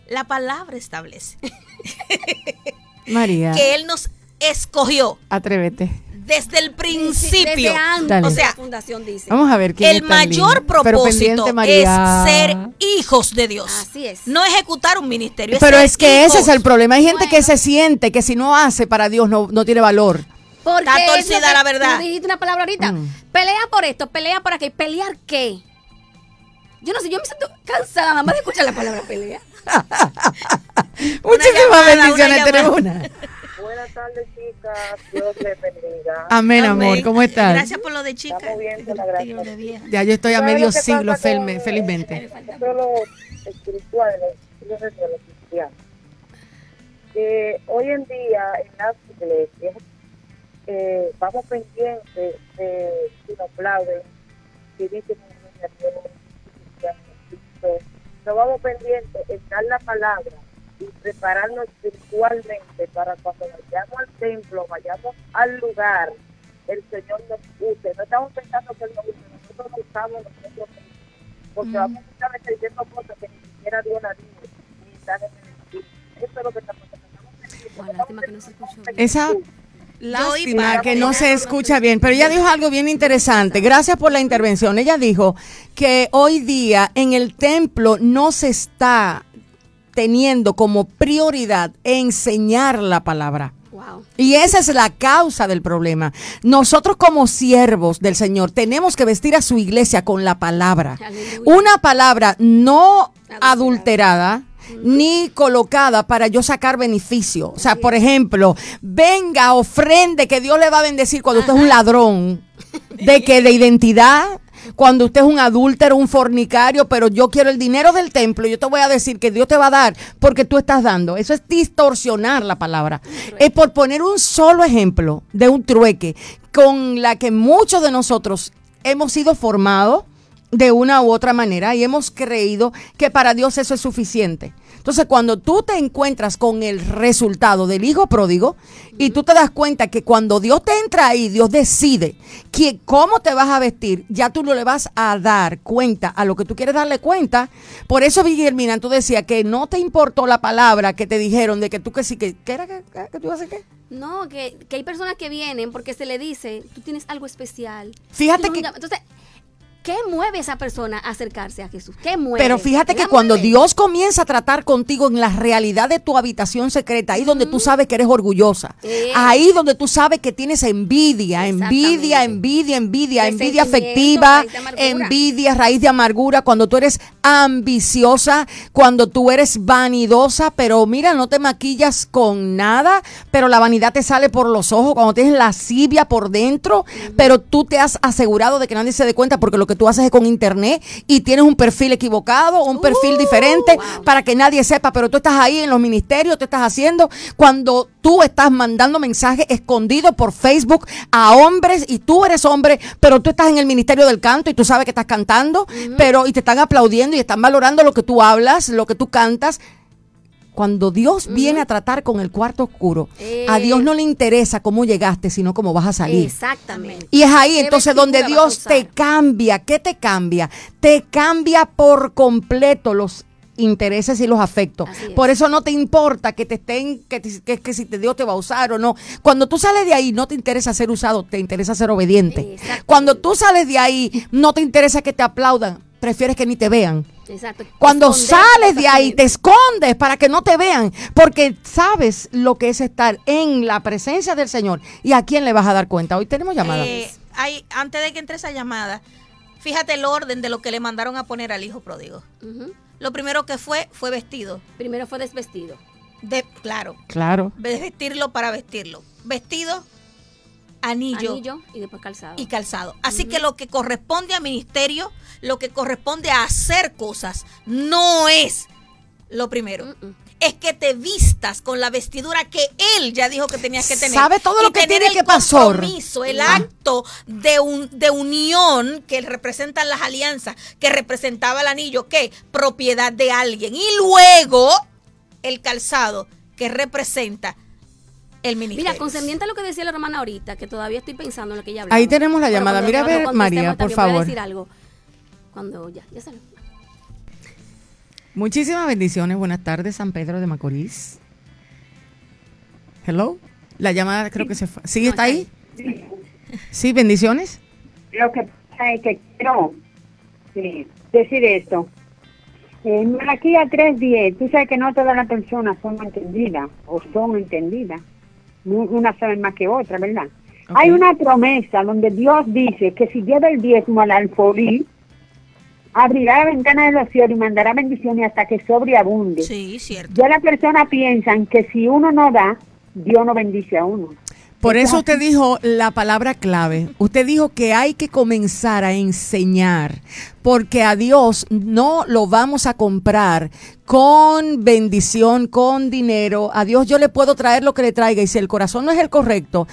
La palabra establece María, que Él nos escogió atrévete. desde el principio. Desde antes Dale. O sea, la fundación dice. Vamos a ver quién el es mayor lindo. Propósito es ser hijos de Dios. Así es. No ejecutar un ministerio. Pero es que ese es el problema. Hay gente que se siente que si no hace para Dios no, no tiene valor. Porque Está torcida la verdad. Tú dijiste una palabra ahorita. Mm. Pelea por esto, pelea por aquello. ¿Pelear qué? Yo no sé, yo me siento cansada nada más de escuchar la palabra pelea. Muchísimas bendiciones. Tenemos una. Buenas tardes, chicas. Dios les bendiga. Amén, Amén. amor. ¿Cómo estás? Gracias por lo de chica. Estamos bien. Ya yo estoy a ¿Sabes medio siglo felme- felizmente. Solo espiritual, en el de los cristianos. Que hoy en día en las iglesias eh, vamos pendientes de si nos aplauden, si dicen un niño, no vamos pendientes en dar la palabra y prepararnos espiritualmente para cuando vayamos al templo, vayamos al lugar, el Señor nos use. No estamos pensando que Él nos use, nosotros nos usamos nosotros mismos, porque vamos muchas veces diciendo cosas que ni siquiera Dios las dice, ni están en el Espíritu. Eso es lo que estamos haciendo. Estamos pendientes, Bueno, estamos lástima que no se escuchó bien. pendientes. Esa lástima que no se escucha bien, pero ella dijo algo bien interesante. Gracias por la intervención. Ella dijo que hoy día en el templo no se está teniendo como prioridad enseñar la palabra. Wow. Y esa es la causa del problema. Nosotros como siervos del Señor tenemos que vestir a su iglesia con la palabra. Aleluya. Una palabra no Adulterada. adulterada. Ni colocada para yo sacar beneficio. O sea, por ejemplo, venga, ofrende que Dios le va a bendecir cuando usted es un ladrón. De que de identidad, cuando usted es un adúltero, un fornicario, pero yo quiero el dinero del templo, yo te voy a decir que Dios te va a dar porque tú estás dando. Eso es distorsionar la palabra. Es por poner un solo ejemplo de un trueque con la que muchos de nosotros hemos sido formados de una u otra manera y hemos creído que para Dios eso es suficiente. Entonces, cuando tú te encuentras con el resultado del hijo pródigo y tú te das cuenta que cuando Dios te entra ahí, Dios decide que cómo te vas a vestir, ya tú no le vas a dar cuenta a lo que tú quieres darle cuenta. Por eso, Guillermina, tú decías que no te importó la palabra que te dijeron de que tú que sí, que, ¿qué era que, que- tú ibas a hacer qué? No, que, que hay personas que vienen porque se le dice, tú tienes algo especial. Fíjate que- Entonces, ¿qué mueve a esa persona a acercarse a Jesús? ¿Qué mueve? Pero fíjate ¿Qué que cuando mueve? Dios comienza a tratar contigo en la realidad de tu habitación secreta, ahí donde tú sabes que eres orgullosa, Eh. ahí donde tú sabes que tienes envidia, envidia, envidia, envidia, envidia afectiva, envidia, raíz de amargura, cuando tú eres ambiciosa, cuando tú eres vanidosa, pero mira, no te maquillas con nada, pero la vanidad te sale por los ojos, cuando tienes lascivia por dentro, pero tú te has asegurado de que nadie se dé cuenta porque lo que tú haces es con internet y tienes un perfil equivocado, un perfil Uh, diferente wow. para que nadie sepa, pero tú estás ahí en los ministerios, te estás haciendo cuando tú estás mandando mensajes escondidos por Facebook a hombres y tú eres hombre, pero tú estás en el ministerio del canto y tú sabes que estás cantando, pero y te están aplaudiendo y están valorando lo que tú hablas, lo que tú cantas. Cuando Dios viene a tratar con el cuarto oscuro, a Eh. Dios no le interesa cómo llegaste, sino cómo vas a salir. Exactamente. Y es ahí ¿Qué entonces donde Dios te cambia. ¿Qué te cambia? Te cambia por completo los intereses y los afectos. Es. Por eso no te importa que te estén, que, te- que, que si te- Dios te va a usar o no. Cuando tú sales de ahí, no te interesa ser usado, te interesa ser obediente. Cuando tú sales de ahí, no te interesa que te aplaudan, prefieres que ni te vean. Exacto. Cuando Esconder sales de ahí, te escondes para que no te vean, porque sabes lo que es estar en la presencia del Señor. ¿Y a quién le vas a dar cuenta? Hoy tenemos llamada. Eh, hay, antes de que entre esa llamada, fíjate el orden de lo que le mandaron a poner al hijo pródigo. Lo primero que fue fue vestido. Primero fue desvestido. De, claro, Claro. vestirlo para vestirlo. Vestido, anillo, Anillo y después calzado. y calzado. Así que lo que corresponde a ministerio, lo que corresponde a hacer cosas, no es lo primero. Es que te vistas con la vestidura que él ya dijo que tenías que tener. Sabe todo lo Y que tener tiene el que pasar. compromiso, el acto de, un, de unión que representan las alianzas, que representaba el anillo, que propiedad de alguien. Y luego el calzado que representa el ministerio. Mira, concerniente a lo que decía la hermana ahorita, que todavía estoy pensando en lo que ella hablaba. Ahí tenemos la llamada. Mira a ver, María, por también voy a favor. decir algo. Cuando ya, ya salió. Muchísimas bendiciones. Buenas tardes, San Pedro de Macorís. Hello. La llamada creo que se fue. ¿Sí No, está ahí? Sí, bendiciones. Lo que pasa es que quiero sí, decir esto. En Malaquía 3.10, tú sabes que no todas las personas son entendidas o son entendidas. Unas saben más que otras, ¿verdad? Hay una promesa donde Dios dice que si lleva el diezmo al alfolí, abrirá la ventana de los cielos y mandará bendiciones hasta que sobreabunde. Sí, cierto. Ya las personas piensan que si uno no da, Dios no bendice a uno. Por eso usted dijo la palabra clave. Usted dijo que hay que comenzar a enseñar, porque a Dios no lo vamos a comprar con bendición, con dinero. A Dios yo le puedo traer lo que le traiga y si el corazón no es el correcto,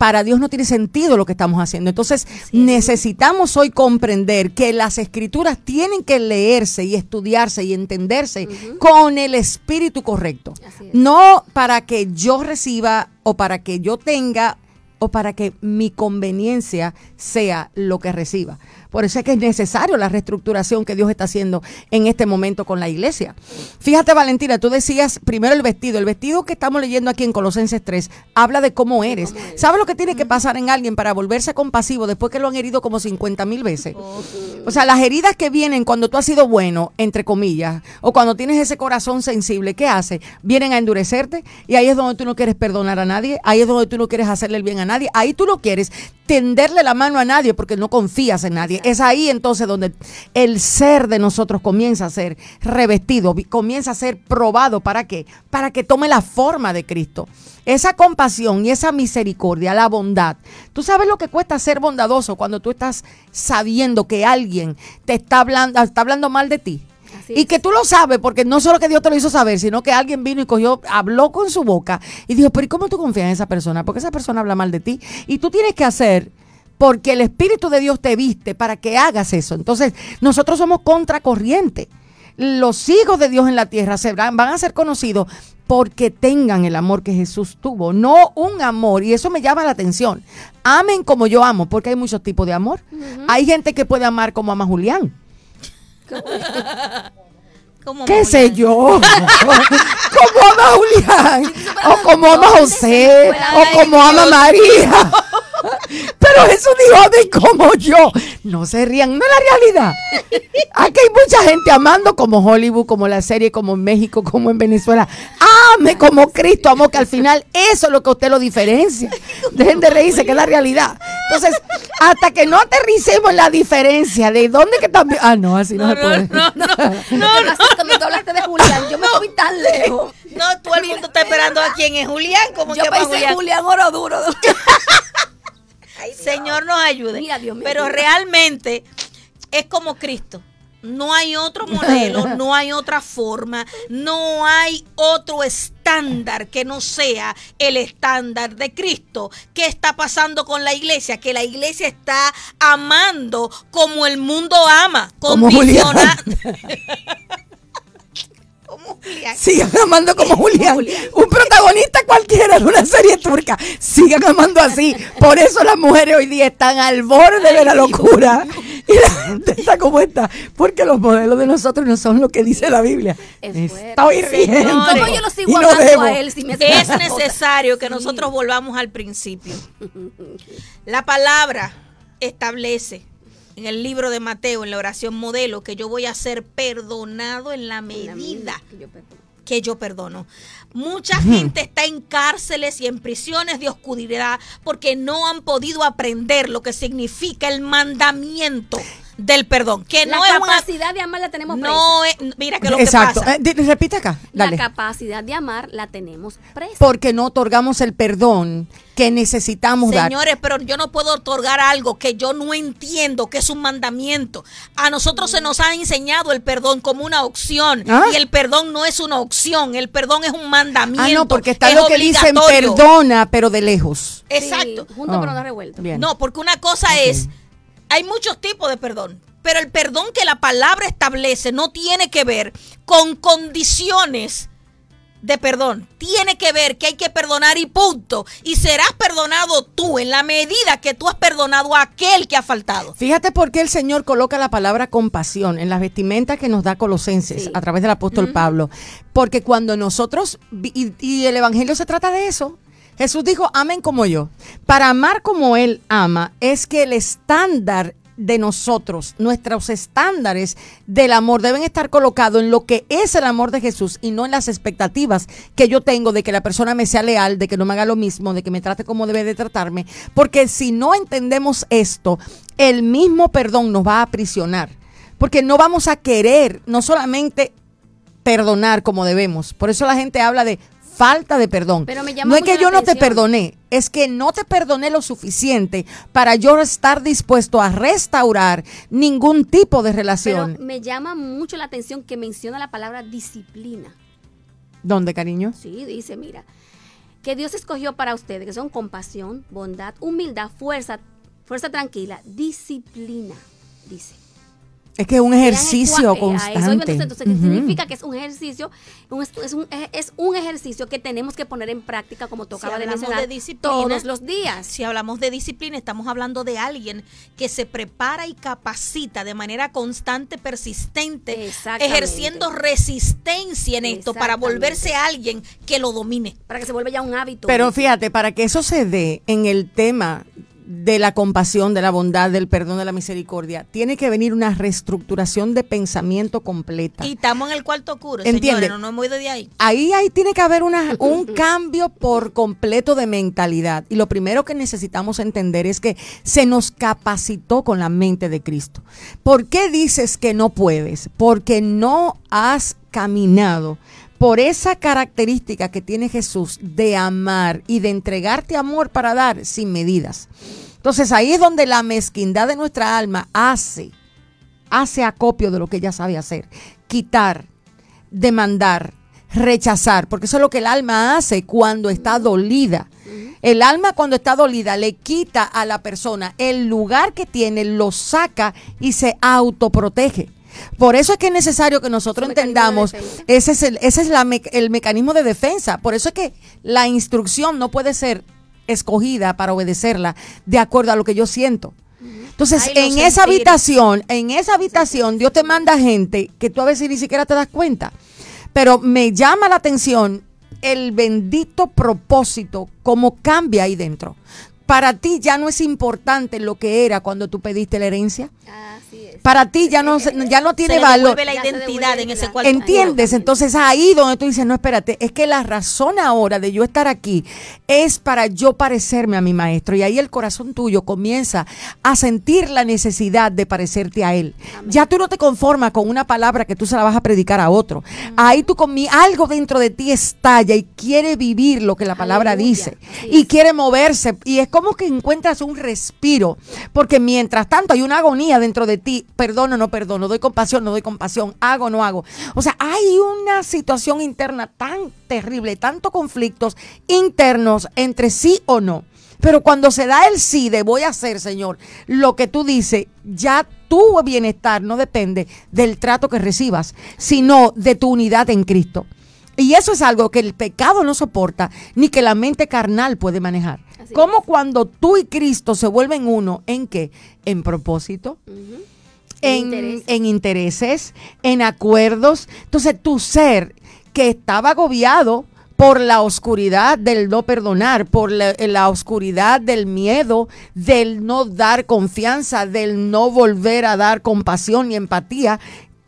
para Dios no tiene sentido lo que estamos haciendo. Entonces, necesitamos hoy comprender que las escrituras tienen que leerse y estudiarse y entenderse con el espíritu correcto. Es. No para que yo reciba o para que yo tenga o para que mi conveniencia sea lo que reciba. Por eso es que es necesario la reestructuración que Dios está haciendo en este momento con la iglesia. Fíjate, Valentina, tú decías primero el vestido. El vestido que estamos leyendo aquí en Colosenses 3 habla de cómo eres. ¿Sabes lo que tiene que pasar en alguien para volverse compasivo después que lo han herido como 50 mil veces? O sea, las heridas que vienen cuando tú has sido bueno, entre comillas, o cuando tienes ese corazón sensible, ¿qué hace? Vienen a endurecerte y ahí es donde tú no quieres perdonar a nadie, ahí es donde tú no quieres hacerle el bien a nadie, ahí tú no quieres tenderle la mano a nadie porque no confías en nadie. Es ahí entonces donde el ser de nosotros comienza a ser revestido, comienza a ser probado. ¿Para qué? Para que tome la forma de Cristo. Esa compasión y esa misericordia, la bondad. Tú sabes lo que cuesta ser bondadoso cuando tú estás sabiendo que alguien te está hablando, está hablando mal de ti. Así Y es. que tú lo sabes, porque no solo que Dios te lo hizo saber, sino que alguien vino y cogió, habló con su boca y dijo, pero ¿y cómo tú confías en esa persona? Porque esa persona habla mal de ti. Y tú tienes que hacer, porque el Espíritu de Dios te viste para que hagas eso. Entonces, nosotros somos contracorriente. Los hijos de Dios en la tierra se van, van a ser conocidos porque tengan el amor que Jesús tuvo, no un amor, y eso me llama la atención. Amen como yo amo, porque hay muchos tipos de amor. Hay gente que puede amar como ama Julián. Como ¿Qué sé yo? como ama Julián, o como ama José, o como ama María. Pero Jesús dijo, amen como yo. No se rían, no es la realidad. Aquí hay mucha gente amando como Hollywood, como la serie, como en México, como en Venezuela. Ame como Cristo amó, que al final eso es lo que a usted lo diferencia. Dejen de reírse, que es la realidad. Entonces, hasta que no aterricemos la diferencia de dónde que también... Ah, no, así no, se puede. No, no, no. Cuando tú hablaste de Julián, yo me fui tan lejos. No, todo el mundo está esperando a quién es Julián. Como Yo que pensé Julián. Julián Oro Duro. Señor nos ayude. Mira, Dios mío. Pero realmente es como Cristo. No hay otro modelo, no hay otra forma, no hay otro estándar que no sea el estándar de Cristo. ¿Qué está pasando con la iglesia? Que la iglesia está amando como el mundo ama. Como Julián. condiciona- como Julián. Sigan amando como Julián. Un protagonista cualquiera de una serie turca. Sigan amando así. Por eso las mujeres hoy día están al borde de la locura. Y la gente está como está. Porque los modelos de nosotros no son lo que dice la Biblia. Es riendo. ¿Cómo yo lo sigo no amando debo. a él si me Es necesario que nosotros volvamos al principio. La palabra establece en el libro de Mateo, en la oración modelo, que yo voy a ser perdonado en la La medida que yo perdono. que yo perdono. Mucha gente está en cárceles y en prisiones de oscuridad porque no han podido aprender lo que significa el mandamiento del perdón. Que La no es una. capacidad de amar la tenemos presa. No es. Mira que lo Exacto. que pasa. Eh, repite acá. Dale. La capacidad de amar la tenemos presa. Porque no otorgamos el perdón que necesitamos dar. Señores, pero yo no puedo otorgar algo que yo no entiendo que es un mandamiento. A nosotros se nos ha enseñado el perdón como una opción Ah. y el perdón no es una opción, el perdón es un mandamiento. Ah, no, porque está es lo que dicen perdona, pero de lejos. Exacto. Sí, junto Oh, pero no revuelto. bien. No, porque una cosa es, hay muchos tipos de perdón, pero el perdón que la palabra establece no tiene que ver con condiciones de perdón. Tiene que ver que hay que perdonar y punto. Y serás perdonado tú en la medida que tú has perdonado a aquel que ha faltado. Fíjate por qué el Señor coloca la palabra compasión en las vestimentas que nos da Colosenses Sí. a través del apóstol Pablo. Porque cuando nosotros, y el Evangelio se trata de eso. Jesús dijo, amen como yo. Para amar como Él ama es que el estándar de nosotros, nuestros estándares del amor deben estar colocados en lo que es el amor de Jesús y no en las expectativas que yo tengo de que la persona me sea leal, de que no me haga lo mismo, de que me trate como debe de tratarme. Porque si no entendemos esto, el mismo perdón nos va a aprisionar. Porque no vamos a querer no solamente perdonar como debemos. Por eso la gente habla de falta de perdón. Pero me llama no es que yo no te perdoné, es que no te perdoné lo suficiente para yo estar dispuesto a restaurar ningún tipo de Pero relación. me llama mucho la atención que menciona la palabra disciplina. ¿Dónde, cariño? Sí, dice, mira, que Dios escogió para ustedes, que son compasión, bondad, humildad, fuerza, fuerza tranquila, disciplina, dice. Es que es un ejercicio eh, a eso constante. entonces, entonces, que Ujú. significa que es un ejercicio, un- es, un, es un ejercicio que tenemos que poner en práctica, como tocaba de hablamos mencionar, de disciplina, todos los días. Si hablamos de disciplina, estamos hablando de alguien que se prepara y capacita de manera constante, persistente, ejerciendo resistencia en esto para volverse alguien que lo domine. Para que se vuelva ya un hábito. Pero fíjate, para que eso se dé en el tema de la compasión, de la bondad, del perdón, de la misericordia, tiene que venir una reestructuración de pensamiento completa. Y estamos en el cuarto oscuro, Entiende. señores, no hemos ido de ahí. Ahí, ahí tiene que haber una, un cambio por completo de mentalidad. Y lo primero que necesitamos entender es que se nos capacitó con la mente de Cristo. ¿Por qué dices que no puedes? Porque no has caminado por esa característica que tiene Jesús de amar y de entregarte amor para dar sin medidas. Entonces ahí es donde la mezquindad de nuestra alma hace, hace acopio de lo que ella sabe hacer. Quitar, demandar, rechazar, porque eso es lo que el alma hace cuando está dolida. El alma cuando está dolida le quita a la persona el lugar que tiene, lo saca y se autoprotege. Por eso es que es necesario que nosotros de entendamos, ese es, el, ese es la me- el mecanismo de defensa. Por eso es que la instrucción no puede ser escogida para obedecerla de acuerdo a lo que yo siento. Entonces, Ay, en esa habitación, en esa habitación, Dios te manda gente que tú a veces ni siquiera te das cuenta. Pero me llama la atención el bendito propósito, cómo cambia ahí dentro. Para ti ya no es importante lo que era cuando tú pediste la herencia. Así es. Para ti ya no, ya no tiene se valor. la identidad en ese cuarto ¿Entiendes? Entonces ahí donde tú dices, no, espérate, es que la razón ahora de yo estar aquí es para yo parecerme a mi maestro. Y ahí el corazón tuyo comienza a sentir la necesidad de parecerte a él. Ya tú no te conformas con una palabra que tú se la vas a predicar a otro. Ahí tú con algo dentro de ti estalla y quiere vivir lo que la palabra Aleluya. dice. Así Y es. quiere moverse. Y es como que encuentras un respiro. Porque mientras tanto hay una agonía dentro de ti. Perdono, no perdono. Doy compasión, no doy compasión. Hago, no hago. O sea, hay una situación interna tan terrible, tantos conflictos internos entre sí o no. Pero cuando se da el sí de voy a hacer, Señor, lo que tú dices, ya tu bienestar no depende del trato que recibas, sino de tu unidad en Cristo. Y eso es algo que el pecado no soporta, ni que la mente carnal puede manejar. Así Como cuando tú y Cristo se vuelven uno, ¿en qué? En propósito, en, Interés. en intereses, en acuerdos. Entonces tu ser que estaba agobiado por la oscuridad del no perdonar, por la, la oscuridad del miedo, del no dar confianza, del no volver a dar compasión y empatía,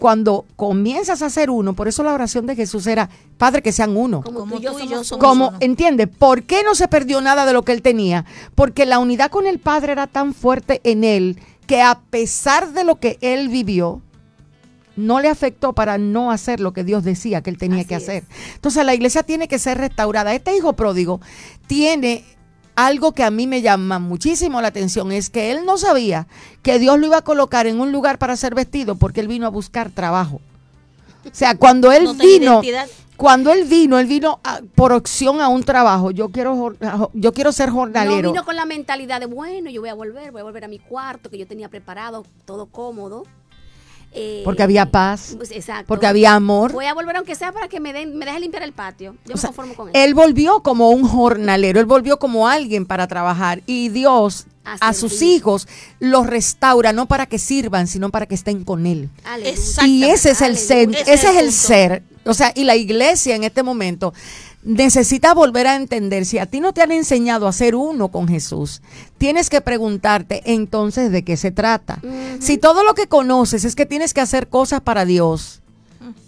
cuando comienzas a ser uno, por eso la oración de Jesús era, Padre, que sean uno. Como, Como tú y yo somos yo uno. somos Como, uno. ¿entiendes? ¿Por qué no se perdió nada de lo que él tenía? Porque la unidad con el Padre era tan fuerte en él que a pesar de lo que él vivió, no le afectó para no hacer lo que Dios decía que él tenía Así que es. hacer. Entonces la iglesia tiene que ser restaurada. Este hijo pródigo tiene algo que a mí me llama muchísimo la atención, es que él no sabía que Dios lo iba a colocar en un lugar para ser vestido porque él vino a buscar trabajo. O sea, cuando él No vino, identidad. cuando él vino, él vino a- por opción a un trabajo. Yo quiero, yo quiero ser No jornalero. vino con la mentalidad de, bueno, yo voy a volver, voy a volver a mi cuarto que yo tenía preparado, todo cómodo. Eh, Porque había paz, pues, exacto. porque había amor. Voy a volver aunque sea para que me den, me deje limpiar el patio. Yo O me sea, conformo con eso. él volvió como un jornalero, él volvió como alguien para trabajar y Dios A a sus hijos los restaura no para que sirvan, sino para que estén con él. Y ese es el ser. Ese ese es el el punto. ser. O sea, y la iglesia en este momento necesita volver a entender, si a ti no te han enseñado a ser uno con Jesús, tienes que preguntarte entonces de qué se trata. Si todo lo que conoces es que tienes que hacer cosas para Dios,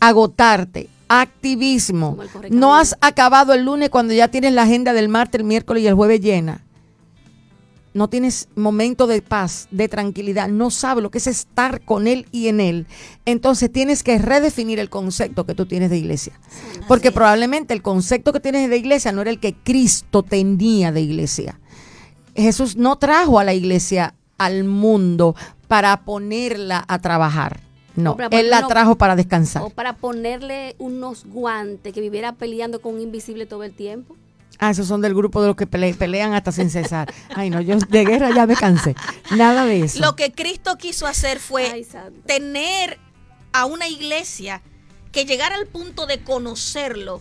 agotarte, activismo, no has acabado el lunes cuando ya tienes la agenda del martes, el miércoles y el jueves llena. No tienes momento de paz, de tranquilidad, no sabes lo que es estar con Él y en Él. Entonces tienes que redefinir el concepto que tú tienes de iglesia. Porque probablemente el concepto que tienes de iglesia no era el que Cristo tenía de iglesia. Jesús no trajo a la iglesia al mundo para ponerla a trabajar. No, Él la trajo para descansar. O para ponerle unos guantes que viviera peleando con un invisible todo el tiempo. Ah, esos son del grupo de los que pele- pelean hasta sin cesar. Ay, no, yo de guerra ya me cansé. Nada de eso. Lo que Cristo quiso hacer fue Ay, tener a una iglesia que llegara al punto de conocerlo,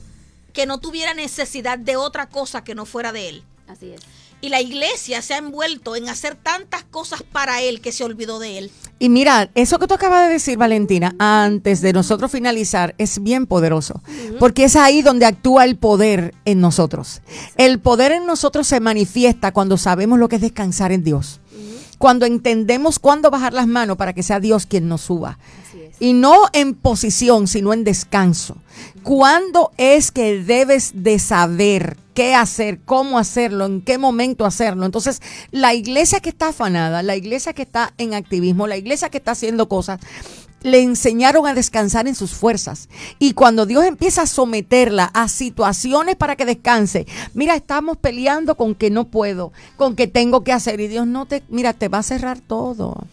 que no tuviera necesidad de otra cosa que no fuera de él. Así es. Y la iglesia se ha envuelto en hacer tantas cosas para él que se olvidó de él. Y mira, eso que tú acabas de decir, Valentina, antes de nosotros finalizar, es bien poderoso, porque es ahí donde actúa el poder en nosotros. El poder en nosotros se manifiesta cuando sabemos lo que es descansar en Dios, cuando entendemos cuándo bajar las manos para que sea Dios quien nos suba. Y no en posición, sino en descanso. ¿Cuándo es que debes de saber qué hacer, cómo hacerlo, en qué momento hacerlo? Entonces, la iglesia que está afanada, la iglesia que está en activismo, la iglesia que está haciendo cosas, le enseñaron a descansar en sus fuerzas. Y cuando Dios empieza a someterla a situaciones para que descanse, mira, estamos peleando con que no puedo, con que tengo que hacer. Y Dios no te, mira, te va a cerrar todo.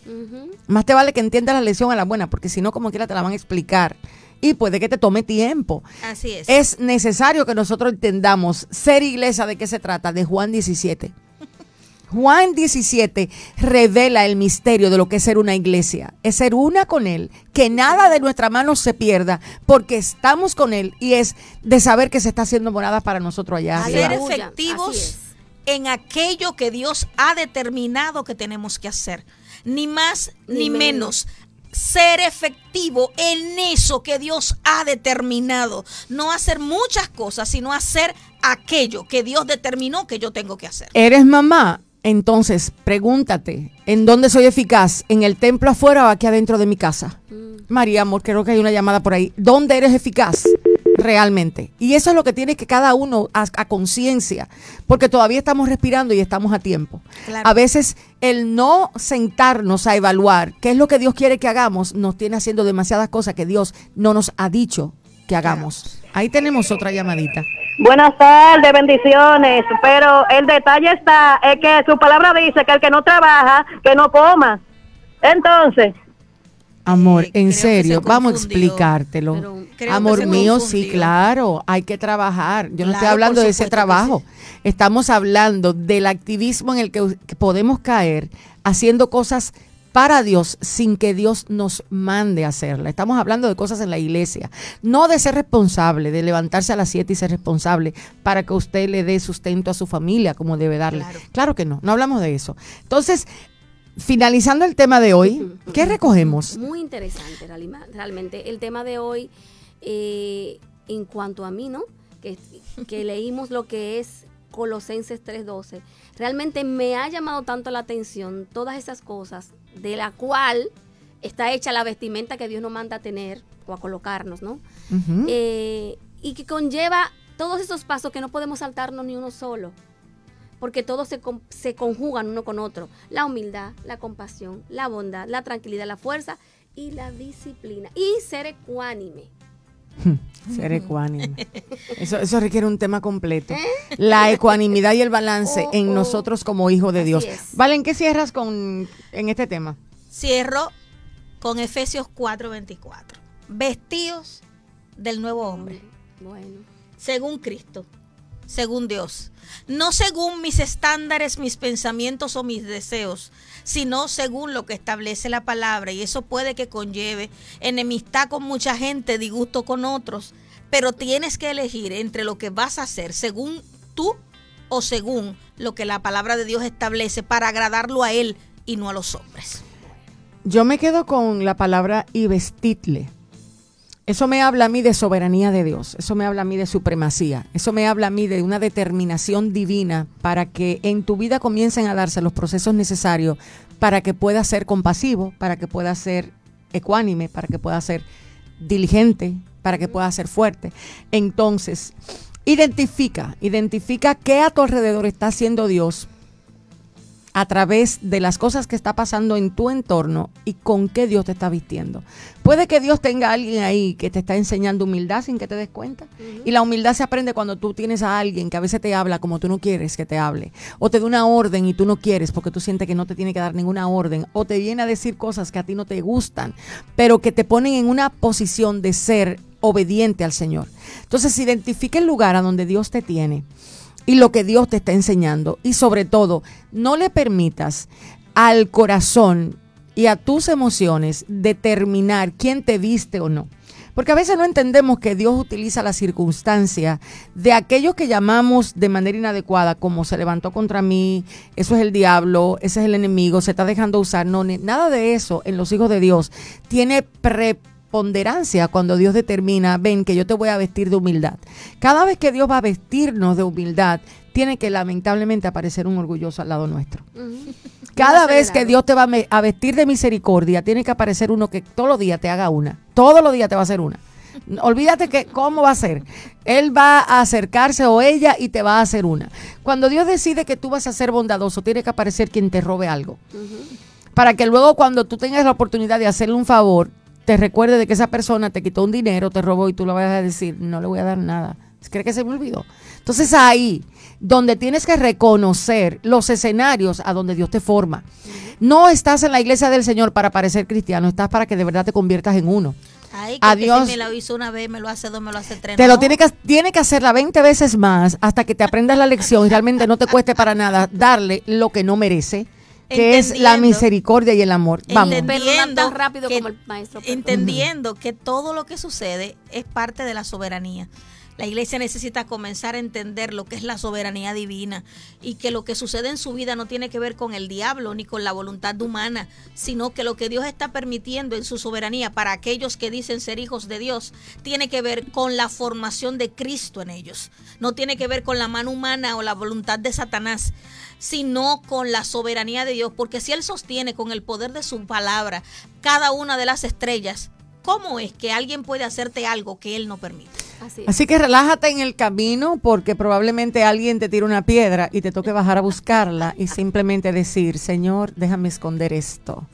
Más te vale que entiendas la lección a la buena, porque si no, como quiera te la van a explicar. Y puede que te tome tiempo. Así es. Es necesario que nosotros entendamos ser iglesia de qué se trata, de Juan 17. Juan 17 revela el misterio de lo que es ser una iglesia. Es ser una con Él, que nada de nuestra mano se pierda, porque estamos con Él y es de saber que se está haciendo morada para nosotros allá. Arriba. ser efectivos en aquello que Dios ha determinado que tenemos que hacer. Ni más ni, Ni menos. Ser efectivo en eso que Dios ha determinado. No hacer muchas cosas, sino hacer aquello que Dios determinó que yo tengo que hacer. ¿Eres mamá? Entonces, pregúntate, ¿en dónde soy eficaz? ¿En el templo afuera o aquí adentro de mi casa? María, amor, creo que hay una llamada por ahí. ¿Dónde eres eficaz? Realmente. Y eso es lo que tiene que cada uno a, a conciencia, porque todavía estamos respirando y estamos a tiempo. Claro. A veces el no sentarnos a evaluar qué es lo que Dios quiere que hagamos nos tiene haciendo demasiadas cosas que Dios no nos ha dicho que hagamos. Ahí tenemos otra llamadita. Buenas tardes, bendiciones. Pero el detalle está, es que su palabra dice que el que no trabaja, que no coma. Entonces, Amor, en serio, vamos a explicártelo. Amor mío, sí, claro, hay que trabajar. Yo no estoy hablando de ese trabajo. sí. Estamos hablando del activismo en el que podemos caer haciendo cosas para Dios sin que Dios nos mande a hacerla. Estamos hablando de cosas en la iglesia, no de ser responsable, de levantarse a las 7 y ser responsable para que usted le dé sustento a su familia como debe darle. Claro. claro que no, no hablamos de eso. Entonces, finalizando el tema de hoy, ¿qué recogemos? Muy interesante realmente. El tema de hoy, eh, en cuanto a mí, ¿no? Que, que leímos lo que es Colosenses 3.12. Realmente me ha llamado tanto la atención todas esas cosas de la cual está hecha la vestimenta que Dios nos manda a tener o a colocarnos, ¿no? Eh, y que conlleva todos esos pasos que no podemos saltarnos ni uno solo. porque todos se, con- se conjugan uno con otro. La humildad, la compasión, la bondad, la tranquilidad, la fuerza y la disciplina. Y ser ecuánime. Ser ecuánime. Eso, eso requiere un tema completo. La ecuanimidad y el balance Oh, en oh. nosotros como hijos de Dios. es. Valen, ¿qué cierras con en este tema? Cierro con Efesios 4:24. Vestidos del nuevo hombre, Bueno. según Cristo, según Dios. No según mis estándares, mis pensamientos o mis deseos, sino según lo que establece la palabra. Y eso puede que conlleve enemistad con mucha gente, disgusto con otros. Pero tienes que elegir entre lo que vas a hacer según tú o según lo que la palabra de Dios establece para agradarlo a Él y no a los hombres. Yo me quedo con la palabra y vestidle. Eso me habla a mí de soberanía de Dios, eso me habla a mí de supremacía, eso me habla a mí de una determinación divina para que en tu vida comiencen a darse los procesos necesarios para que puedas ser compasivo, para que puedas ser ecuánime, para que puedas ser diligente, para que puedas ser fuerte. Entonces, identifica, identifica qué a tu alrededor está haciendo Dios a través de las cosas que está pasando en tu entorno y con qué Dios te está vistiendo. Puede que Dios tenga a alguien ahí que te está enseñando humildad sin que te des cuenta. Y la humildad se aprende cuando tú tienes a alguien que a veces te habla como tú no quieres que te hable. O te da una orden y tú no quieres porque tú sientes que no te tiene que dar ninguna orden. O te viene a decir cosas que a ti no te gustan, pero que te ponen en una posición de ser obediente al Señor. Entonces identifica el lugar a donde Dios te tiene y lo que Dios te está enseñando. Y sobre todo, no le permitas al corazón y a tus emociones determinar quién te viste o no. Porque a veces no entendemos que Dios utiliza la circunstancia de aquello que llamamos de manera inadecuada, como se levantó contra mí, eso es el diablo, ese es el enemigo, se está dejando usar. No, nada de eso en los hijos de Dios tiene preponderancia cuando Dios determina, ven que yo te voy a vestir de humildad. Cada vez que Dios va a vestirnos de humildad, tiene que lamentablemente aparecer un orgulloso al lado nuestro. Cada vez que. Dios te va a vestir de misericordia, tiene que aparecer uno que todos los días te haga una. Todos los días te va a hacer una. Olvídate que cómo va a ser. Él va a acercarse o ella y te va a hacer una. Cuando Dios decide que tú vas a ser bondadoso, tiene que aparecer quien te robe algo. Para que luego cuando tú tengas la oportunidad de hacerle un favor, te recuerde de que esa persona te quitó un dinero, te robó y tú le vas a decir, no le voy a dar nada. ¿Cree que se me olvidó? Entonces ahí, donde tienes que reconocer los escenarios a donde Dios te forma. No estás en la iglesia del Señor para parecer cristiano, estás para que de verdad te conviertas en uno. Ay, que, Adiós. que si me lo hizo una vez, me lo hace dos, me lo hace tres. Te lo tiene que, tiene que hacerla 20 veces más hasta que te aprendas la lección y realmente no te cueste para nada darle lo que no merece, que es la misericordia y el amor. Vamos. Entendiendo rápido que- como el maestro. perdona. entendiendo que todo lo que sucede es parte de la soberanía. La iglesia necesita comenzar a entender lo que es la soberanía divina y que lo que sucede en su vida no tiene que ver con el diablo ni con la voluntad humana, sino que lo que Dios está permitiendo en su soberanía para aquellos que dicen ser hijos de Dios tiene que ver con la formación de Cristo en ellos. No tiene que ver con la mano humana o la voluntad de Satanás, sino con la soberanía de Dios, porque si Él sostiene con el poder de su palabra cada una de las estrellas, ¿cómo es que alguien puede hacerte algo que Él no permite? Así que relájate en el camino porque probablemente alguien te tire una piedra y te toque bajar a buscarla y simplemente decir, Señor, déjame esconder esto.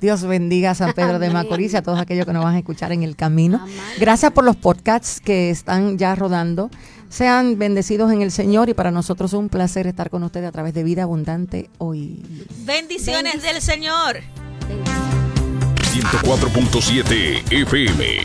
Dios bendiga a San Pedro de. Macorís y a todos aquellos que nos van a escuchar en el camino. Gracias por los podcasts que están ya rodando. Sean bendecidos en el Señor y para nosotros es un placer estar con ustedes a través de Vida Abundante hoy. Bendiciones del Señor. Bendiciones. 104.7 FM.